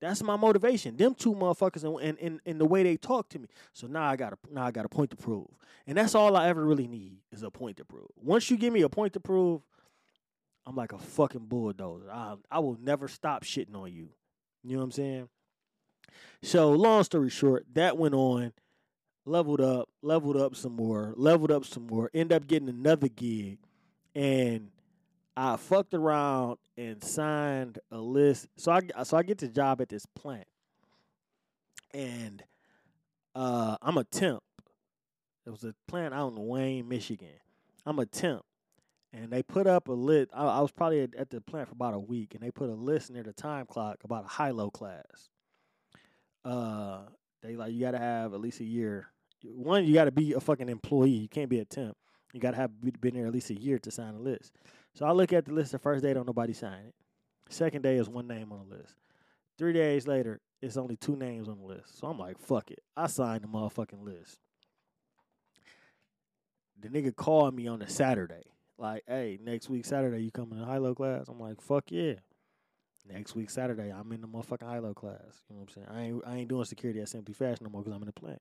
that's my motivation. Them two motherfuckers and, and, and, and the way they talk to me. So now I got a now I got a point to prove. And that's all I ever really need is a point to prove. Once you give me a point to prove, I'm like a fucking bulldozer. I I will never stop shitting on you. You know what I'm saying? So long story short, that went on, leveled up, leveled up some more, leveled up some more, end up getting another gig, and I fucked around and signed a list. So I so I get the job at this plant, and uh, I'm a temp. It was a plant out in Wayne, Michigan. I'm a temp, and they put up a list. I, I was probably at, at, the plant for about a week, and they put a list near the time clock about a high low class. Uh, they like you got to have at least a year. One, you got to be a fucking employee. You can't be a temp. You got to have been there at least a year to sign a list. So I look at the list. The first day, don't nobody sign it. Second day is one name on the list. Three days later, it's only two names on the list. So I'm like, fuck it. I signed the motherfucking list. The nigga called me on a Saturday. Like, hey, next week Saturday you coming to high low class? I'm like, fuck yeah. Next week Saturday I'm in the motherfucking low class. You know what I'm saying? I ain't I ain't doing security at Simply Fashion no more because I'm in the plant.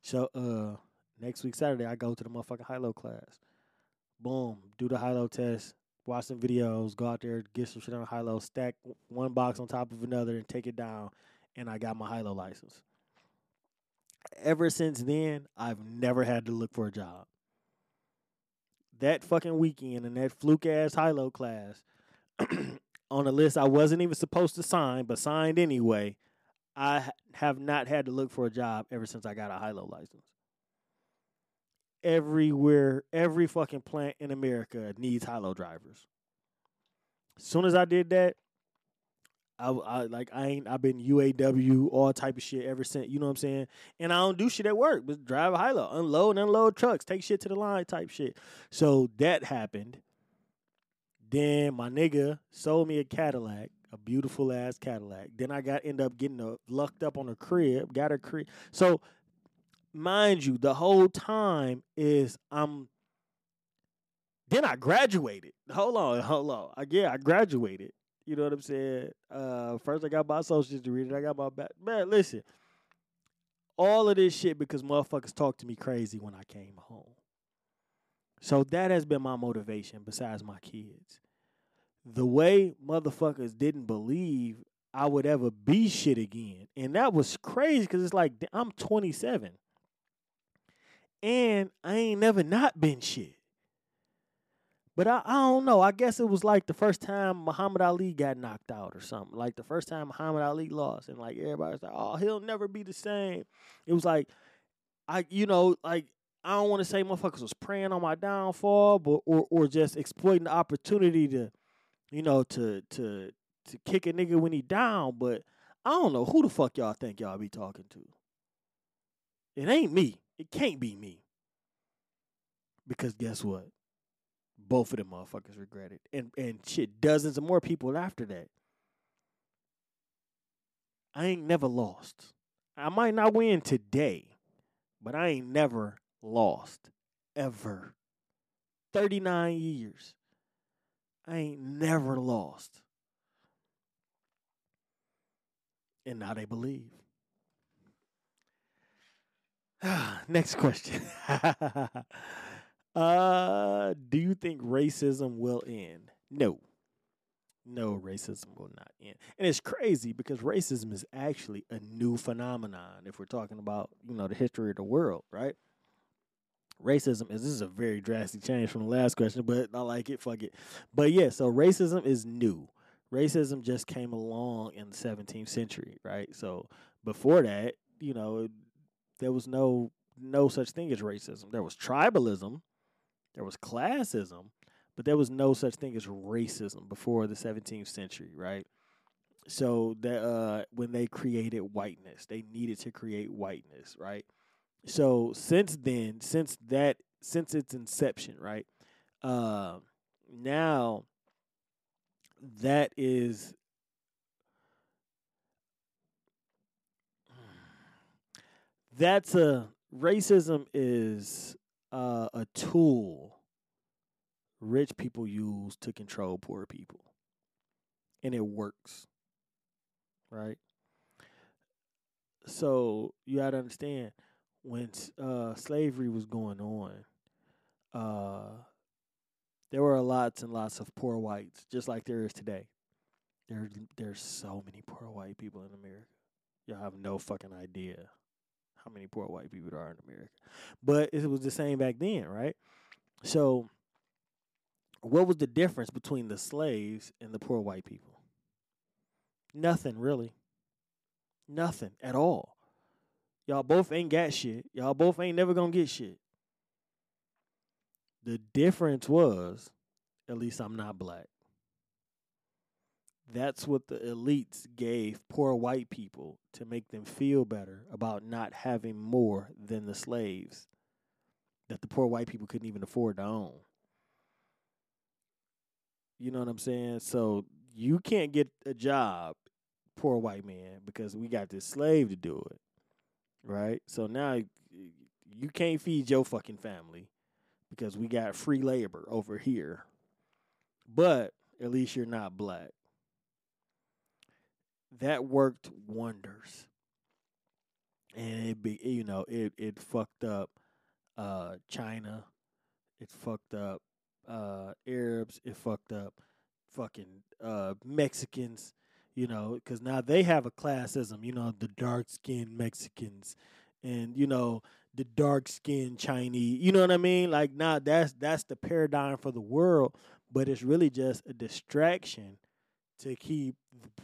So uh next week Saturday I go to the motherfucking high low class. Boom, do the high low test, watch some videos, go out there, get some shit on high low, stack one box on top of another, and take it down. And I got my high low license. Ever since then, I've never had to look for a job. That fucking weekend and that fluke ass high low class on a list I wasn't even supposed to sign, but signed anyway. I have not had to look for a job ever since I got a high low license everywhere, every fucking plant in America needs high low drivers. As soon as I did that, I, I like I ain't I've been UAW all type of shit ever since. You know what I'm saying? And I don't do shit at work, but drive a high low, unload and unload trucks, take shit to the line type shit. So that happened. Then my nigga sold me a Cadillac, a beautiful ass Cadillac. Then I got end up getting a lucked up on a crib, got a crib. So mind you, the whole time is I'm. Then I graduated. Hold on, hold on. I, yeah, I graduated. You know what I'm saying? Uh, first I got my associate's degree, then I got my back. Man, listen, all of this shit because motherfuckers talked to me crazy when I came home. So that has been my motivation. Besides my kids, the way motherfuckers didn't believe I would ever be shit again, and that was crazy because it's like I'm 27. And I ain't never not been shit. But I, I don't know. I guess it was like the first time Muhammad Ali got knocked out or something. Like the first time Muhammad Ali lost, and like everybody's like, "Oh, he'll never be the same." It was like, I, you know, like I don't want to say motherfuckers was preying on my downfall, but or or just exploiting the opportunity to, you know, to to to kick a nigga when he down. But I don't know who the fuck y'all think y'all be talking to. It ain't me. It can't be me. Because guess what? Both of them motherfuckers regret it. And and shit, dozens of more people after that. I ain't never lost. I might not win today, but I ain't never lost. Ever. 39 years. I ain't never lost. And now they believe. Next question. uh, do you think racism will end? No. No, racism will not end. And it's crazy because racism is actually a new phenomenon if we're talking about, you know, the history of the world, right? Racism is this is a very drastic change from the last question, but I like it, fuck it. But yeah, so racism is new. Racism just came along in the 17th century, right? So before that, you know, there was no no such thing as racism. There was tribalism, there was classism, but there was no such thing as racism before the 17th century, right? So that uh, when they created whiteness, they needed to create whiteness, right? So since then, since that, since its inception, right? Uh, now that is that's a racism is uh, a tool rich people use to control poor people. And it works. Right? So you got to understand when uh, slavery was going on, uh, there were lots and lots of poor whites, just like there is today. There, there's so many poor white people in America. Y'all have no fucking idea how many poor white people there are in America. But it was the same back then, right? So what was the difference between the slaves and the poor white people? Nothing really. Nothing at all. Y'all both ain't got shit. Y'all both ain't never gonna get shit. The difference was, at least I'm not black. That's what the elites gave poor white people to make them feel better about not having more than the slaves that the poor white people couldn't even afford to own. You know what I'm saying? So you can't get a job, poor white man, because we got this slave to do it. Right? So now you can't feed your fucking family because we got free labor over here. But at least you're not black. That worked wonders. And it be you know, it it fucked up uh China. It fucked up uh, Arabs, it fucked up fucking uh, Mexicans, you know, because now they have a classism, you know, the dark skinned Mexicans and, you know, the dark skinned Chinese, you know what I mean? Like now that's that's the paradigm for the world, but it's really just a distraction to keep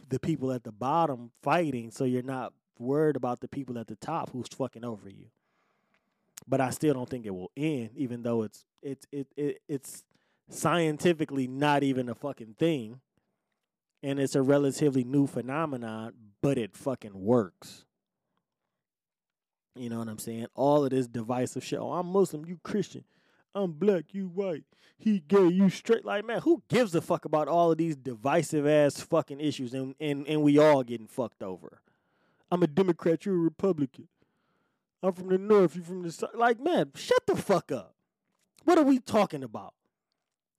the people at the bottom fighting so you're not worried about the people at the top who's fucking over you. But I still don't think it will end, even though it's it's it, it it's scientifically not even a fucking thing. And it's a relatively new phenomenon, but it fucking works. You know what I'm saying? All of this divisive shit. Oh, I'm Muslim, you Christian. I'm black, you white. He gay, you straight. Like, man, who gives a fuck about all of these divisive ass fucking issues and, and, and we all getting fucked over? I'm a Democrat, you're a Republican. I'm from the North, you from the South. Like, man, shut the fuck up. What are we talking about?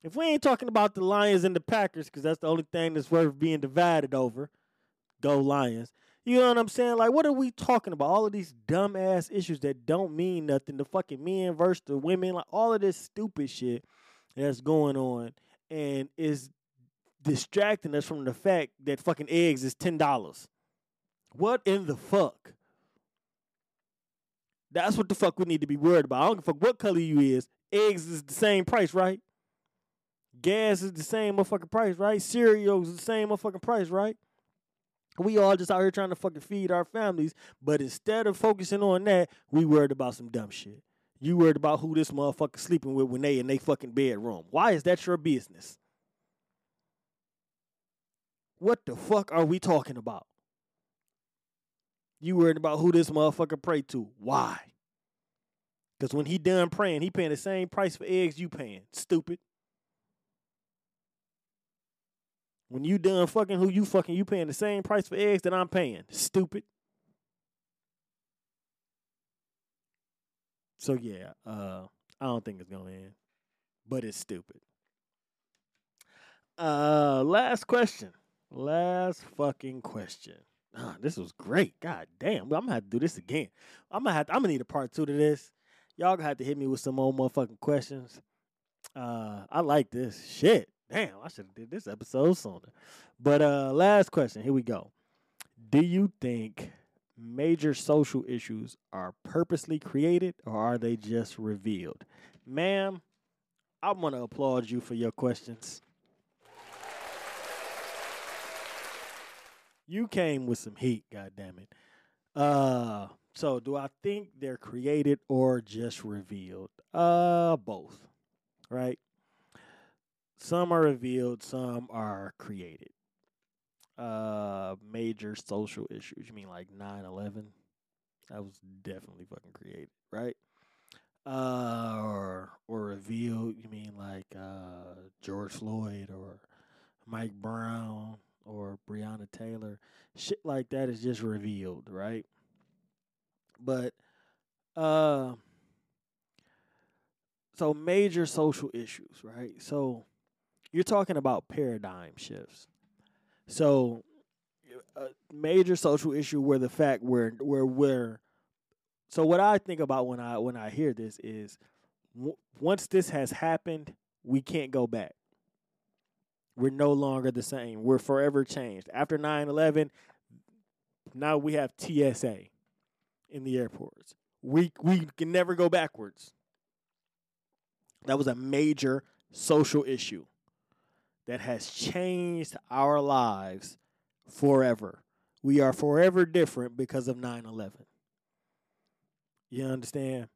If we ain't talking about the Lions and the Packers, because that's the only thing that's worth being divided over, go Lions. You know what I'm saying? Like, what are we talking about? All of these dumbass issues that don't mean nothing. The fucking men versus the women, like all of this stupid shit that's going on, and is distracting us from the fact that fucking eggs is ten dollars. What in the fuck? That's what the fuck we need to be worried about. I don't give a fuck what color you is. Eggs is the same price, right? Gas is the same motherfucking price, right? Cereals is the same motherfucking price, right? We all just out here trying to fucking feed our families, but instead of focusing on that, we worried about some dumb shit. You worried about who this motherfucker sleeping with when they in they fucking bedroom. Why is that your business? What the fuck are we talking about? You worried about who this motherfucker pray to. Why? Because when he done praying, he paying the same price for eggs you paying. Stupid. When you done fucking who you fucking, you paying the same price for eggs that I'm paying. Stupid. So yeah, uh, I don't think it's gonna end, but it's stupid. Uh, last question. Last fucking question. This was great. God damn. I'm gonna have to do this again. I'm gonna have to, I'm gonna need a part two to this. Y'all gonna have to hit me with some more motherfucking questions. Uh, I like this. Shit. Damn, I should have did this episode sooner. But uh last question. Here we go. Do you think major social issues are purposely created or are they just revealed? Ma'am, I want to applaud you for your questions. You came with some heat, god damn it. Uh so do I think they're created or just revealed? Uh both. Right? Some are revealed, some are created uh major social issues. You mean like 9/11? That was definitely fucking created, right? Uh or or revealed, you mean like uh George Floyd or Mike Brown or Breonna Taylor. Shit like that is just revealed, right? But uh so major social issues, right? So you're talking about paradigm shifts so, a major social issue where the fact where where where. So what I think about when I when I hear this is, w- once this has happened, we can't go back. We're no longer the same. We're forever changed. After 9/11, now we have TSA in the airports. We we can never go backwards. That was a major social issue that has changed our lives forever. We are forever different because of 9 11. You understand?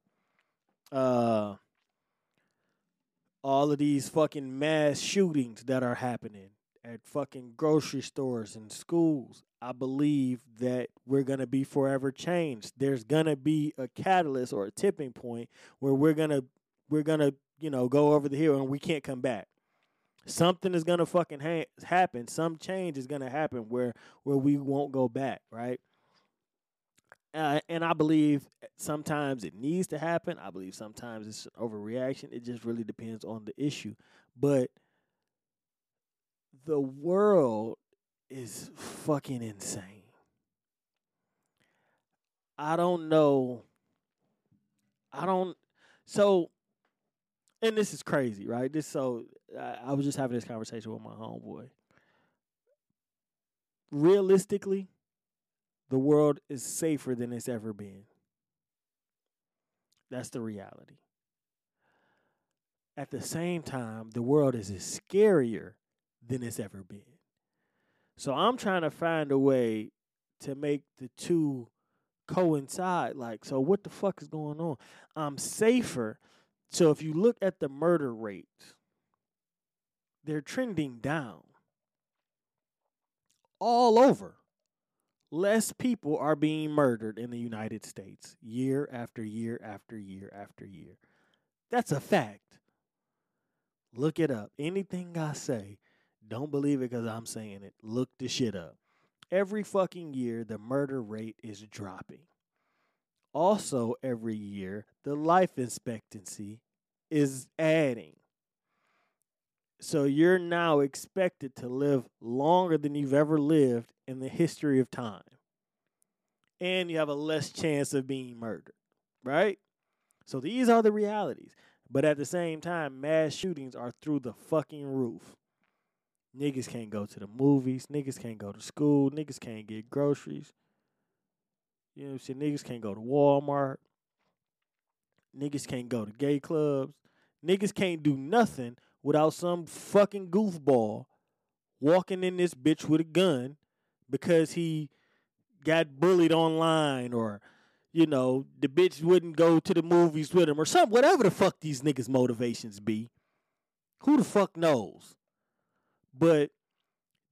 Uh, all of these fucking mass shootings that are happening at fucking grocery stores and schools. I believe that we're going to be forever changed. There's going to be a catalyst or a tipping point where we're going to we're going to, you know, go over the hill and we can't come back something is gonna fucking ha- happen. Some change is gonna happen where where we won't go back, right? Uh, and I believe sometimes it needs to happen. I believe sometimes it's overreaction. It just really depends on the issue. But the world is fucking insane. I don't know. I don't. So and this is crazy, right? This so I, I was just having this conversation with my homeboy. Realistically, the world is safer than it's ever been. That's the reality. At the same time, the world is scarier than it's ever been. So I'm trying to find a way to make the two coincide. Like, so what the fuck is going on? I'm safer so if you look at the murder rates, they're trending down all over. Less people are being murdered in the United States year after year after year after year. That's a fact. Look it up. Anything I say, don't believe it because I'm saying it. Look the shit up. Every fucking year, the murder rate is dropping. Also, every year, the life expectancy is adding. So you're now expected to live longer than you've ever lived in the history of time. And you have a less chance of being murdered, right? So these are the realities. But at the same time, mass shootings are through the fucking roof. Niggas can't go to the movies. Niggas can't go to school. Niggas can't get groceries. You know what I'm saying? Niggas can't go to Walmart. Niggas can't go to gay clubs. Niggas can't do nothing without some fucking goofball walking in this bitch with a gun because he got bullied online or you know, the bitch wouldn't go to the movies with him or something, whatever the fuck these niggas' motivations be. Who the fuck knows? But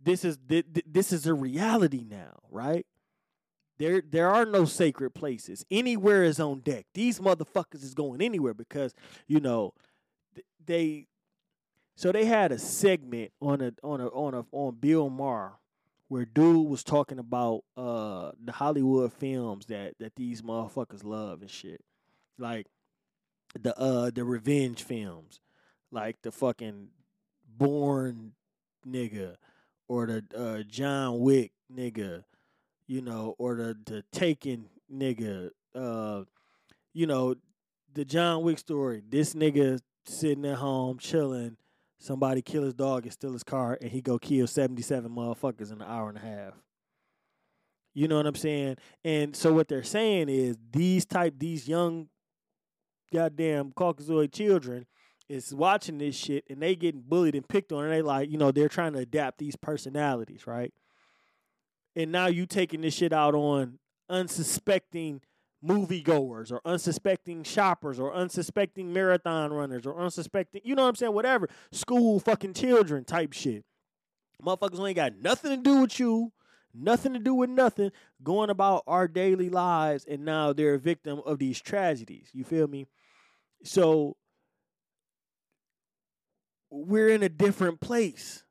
this is this is a reality now, right? There there are no sacred places. Anywhere is on deck. These motherfuckers is going anywhere because, you know, they so they had a segment on a on a on a on Bill Maher where dude was talking about uh the Hollywood films that that these motherfuckers love and shit. Like the uh the revenge films. Like the fucking Bourne nigga or the uh John Wick nigga, you know, or the the Taken nigga, uh you know, the John Wick story. This nigga sitting at home chilling somebody kill his dog and steal his car and he go kill 77 motherfuckers in an hour and a half. You know what I'm saying? And so what they're saying is these type these young goddamn Caucasoid children is watching this shit and they getting bullied and picked on and they like, you know, they're trying to adapt these personalities, right? And now you taking this shit out on unsuspecting moviegoers or unsuspecting shoppers or unsuspecting marathon runners or unsuspecting, you know what I'm saying? Whatever. School fucking children type shit. Motherfuckers ain't got nothing to do with you, nothing to do with nothing, going about our daily lives, and now they're a victim of these tragedies. You feel me? So we're in a different place.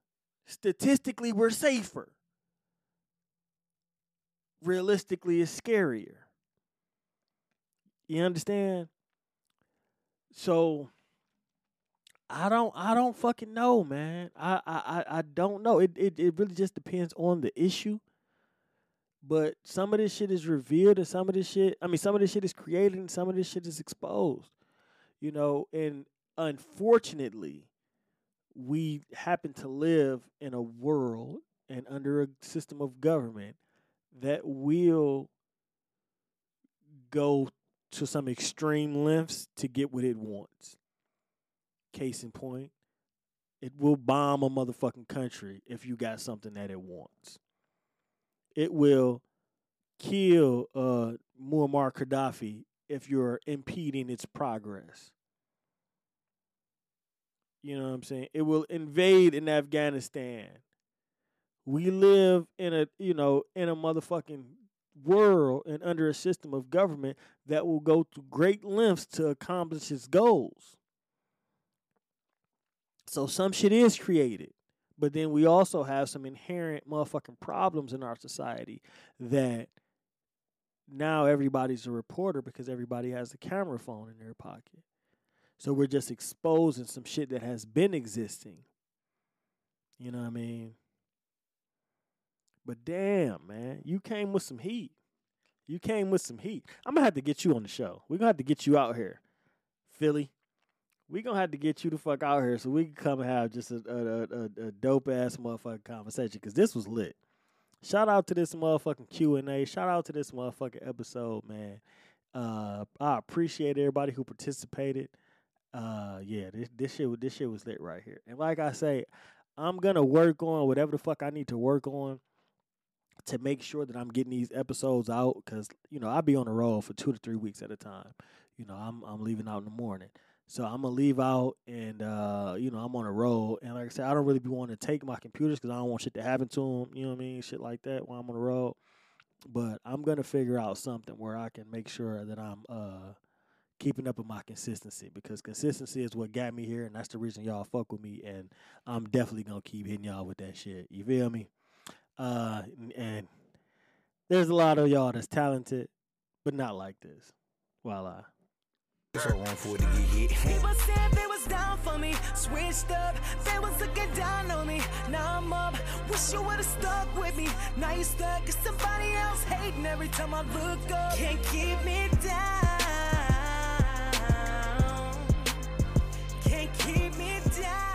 Statistically, we're safer. Realistically, it's scarier. You understand? So I don't I don't fucking know, man. I I I don't know. It it it really just depends on the issue. But some of this shit is revealed and some of this shit I mean some of this shit is created and some of this shit is exposed. You know, and unfortunately, we happen to live in a world and under a system of government that will go to some extreme lengths to get what it wants. Case in point, it will bomb a motherfucking country if you got something that it wants. It will kill uh, Muammar Gaddafi if you're impeding its progress. You know what I'm saying? It will invade in Afghanistan. We live in a, you know, in a motherfucking world and under a system of government that will go to great lengths to accomplish its goals. So some shit is created. But then we also have some inherent motherfucking problems in our society that now everybody's a reporter because everybody has a camera phone in their pocket. So we're just exposing some shit that has been existing. You know what I mean? But damn, man, you came with some heat. You came with some heat. I'm gonna have to get you on the show. We're gonna have to get you out here, Philly. We're gonna have to get you the fuck out here so we can come and have just a, a, a, a dope ass motherfucking conversation because this was lit. Shout out to this motherfucking Q and A. Shout out to this motherfucking episode, man. Uh, I appreciate everybody who participated. Uh, yeah, this this shit this shit was lit right here. And like I say, I'm gonna work on whatever the fuck I need to work on to make sure that I'm getting these episodes out because you know I'll be on the road for two to three weeks at a time. You know I'm I'm leaving out in the morning, so I'm gonna leave out and uh, you know I'm on the road. And like I said, I don't really be wanting to take my computers because I don't want shit to happen to them. You know what I mean? Shit like that while I'm on the road. But I'm gonna figure out something where I can make sure that I'm uh, keeping up with my consistency because consistency is what got me here, and that's the reason y'all fuck with me. And I'm definitely gonna keep hitting y'all with that shit. You feel me? Uh, and there's a lot of y'all that's talented, but not like this. Voila. People said they was down for me, switched up. They was looking down on me. Now I'm up. Wish you would've stuck with me. Now you stuck. Cause somebody else hating every time I look up. Can't keep me down. Can't keep me down.